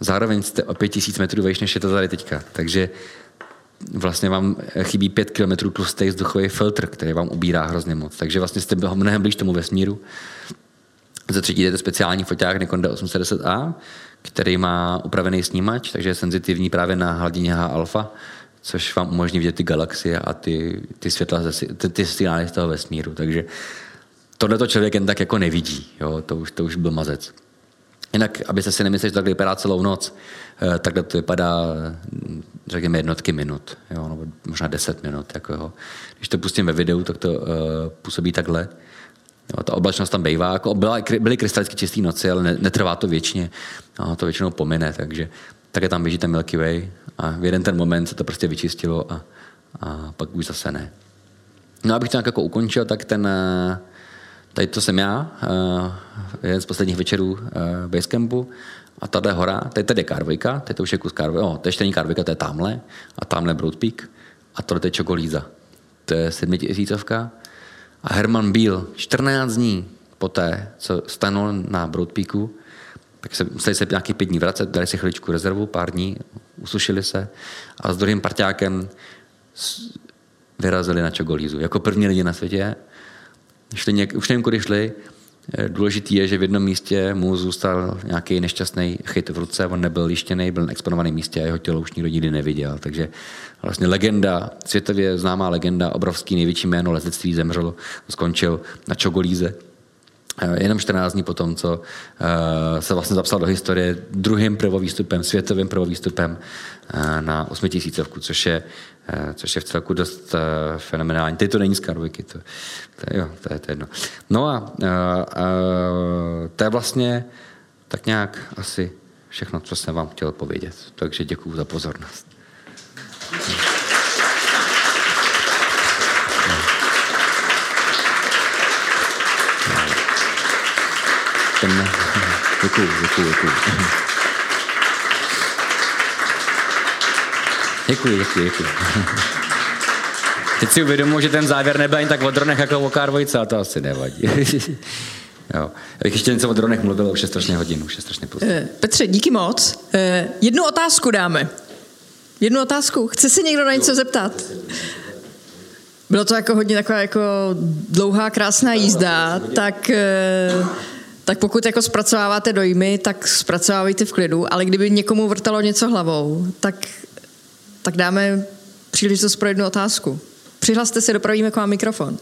Zároveň jste o 5000 metrů vejš, než je to tady teďka. Takže vlastně vám chybí 5 km tlustý vzduchový filtr, který vám ubírá hrozně moc. Takže vlastně jste mnohem blíž tomu vesmíru. Za třetí je to speciální foťák Nikon D810A, který má upravený snímač, takže je senzitivní právě na hladině H alfa, což vám umožní vidět ty galaxie a ty, ty světla, ty, ty signály z toho vesmíru. Takže tohle to člověk jen tak jako nevidí. Jo? To, už, to už byl mazec. Jinak, abyste si nemysleli, že tak vypadá celou noc, eh, takhle to vypadá, řekněme, jednotky minut, jo? nebo možná deset minut. Jako jo. Když to pustím ve videu, tak to uh, působí takhle. Jo, ta oblačnost tam bývá, jako byla, byly krystalicky čisté noci, ale netrvá to věčně, no, to většinou pomine, takže také tam běží ten Milky Way a v jeden ten moment se to prostě vyčistilo a, a pak už zase ne. No abych to nějak jako ukončil, tak ten, eh, tady to jsem já, eh, jeden z posledních večerů Basecampu a tady hora, tady je K2, tady to už je kus K2, oh, to ještě není K2, to je tamhle a tamhle Broad Peak a tohle je Čokolíza. To je sedmitisícovka a Herman Biel 14 dní poté, co stanul na Broad Peaku, tak se museli se nějaký pět dní vracet, dali si chviličku rezervu, pár dní, usušili se a s druhým parťákem vyrazili na Čogolízu. Jako první lidi na světě. Šli něk, už nevím, kudy šli. Eh, důležitý je, že v jednom místě mu zůstal nějaký nešťastný chyt v ruce, on nebyl lištěný, byl na exponovaném místě a jeho tělo už nikdo nikdy neviděl. Takže vlastně legenda, světově známá legenda, obrovský největší jméno letectví zemřelo, skončil na Čogolíze Eh, jenom 14 dní potom, co eh, se vlastně zapsal do historie druhým prvovýstupem, světovým prvovýstupem na osmitisícovku, což je, což je v celku dost fenomenální. Teď to není z Karviky, to, to, jo, to, je, to jedno. No a, a, a to je vlastně tak nějak asi všechno, co jsem vám chtěl povědět. Takže děkuji za pozornost. ten... <laughs> Děkuju, děkuju, Děkuji, děkuji, děkuji. Teď si uvědomuji, že ten závěr nebyl ani tak o dronech jako o Kárvojce, a to asi nevadí. <laughs> jo. Já bych ještě něco o dronech mluvil, už je strašně hodin, už je strašně pozdě. Petře, díky moc. Eh, jednu otázku dáme. Jednu otázku. Chce se někdo na něco zeptat? Bylo to jako hodně taková jako dlouhá, krásná jízda, tak eh, tak pokud jako zpracováváte dojmy, tak zpracovávejte v klidu, ale kdyby někomu vrtalo něco hlavou, tak, tak dáme příležitost pro jednu otázku. Přihlaste se, dopravíme k vám mikrofon.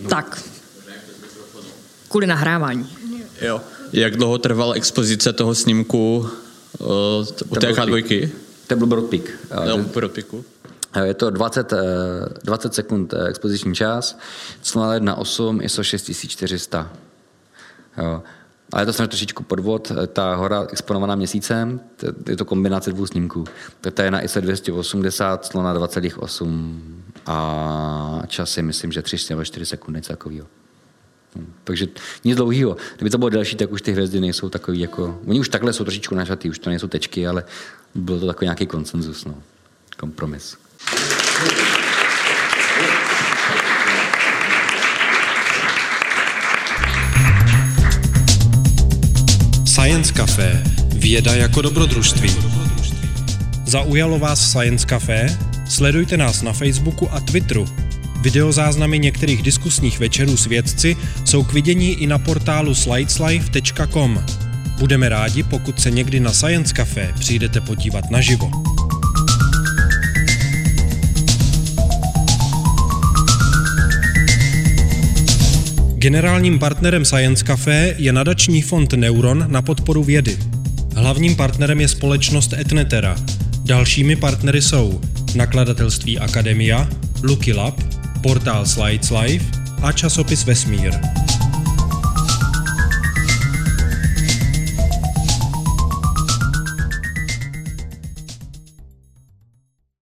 No. Tak. Kvůli nahrávání. Jo. Jak dlouho trvala expozice toho snímku uh, u té H2? To byl Broad Peak. No, Broad Peaku. Je to 20, 20 sekund expoziční čas, 8 ISO 6400. Jo. Ale je to samozřejmě trošičku podvod. Ta hora exponovaná měsícem, je to kombinace dvou snímků. Ta je na ISO 280, slona 2,8 a čas je myslím, že 3 nebo 4 sekundy, něco takového. Hm, takže nic dlouhého. Kdyby to bylo delší, tak už ty hvězdy nejsou takový jako... Oni už takhle jsou trošičku našatý, už to nejsou tečky, ale byl to takový nějaký konsenzus, no. kompromis. Science Café. Věda jako dobrodružství. Zaujalo vás Science Café? Sledujte nás na Facebooku a Twitteru. Videozáznamy některých diskusních večerů s vědci jsou k vidění i na portálu slideslife.com. Budeme rádi, pokud se někdy na Science Café přijdete podívat naživo. Generálním partnerem Science Café je nadační fond Neuron na podporu vědy. Hlavním partnerem je společnost Etnetera. Dalšími partnery jsou nakladatelství Akademia, Lucky Lab, portál Slides Life a časopis Vesmír.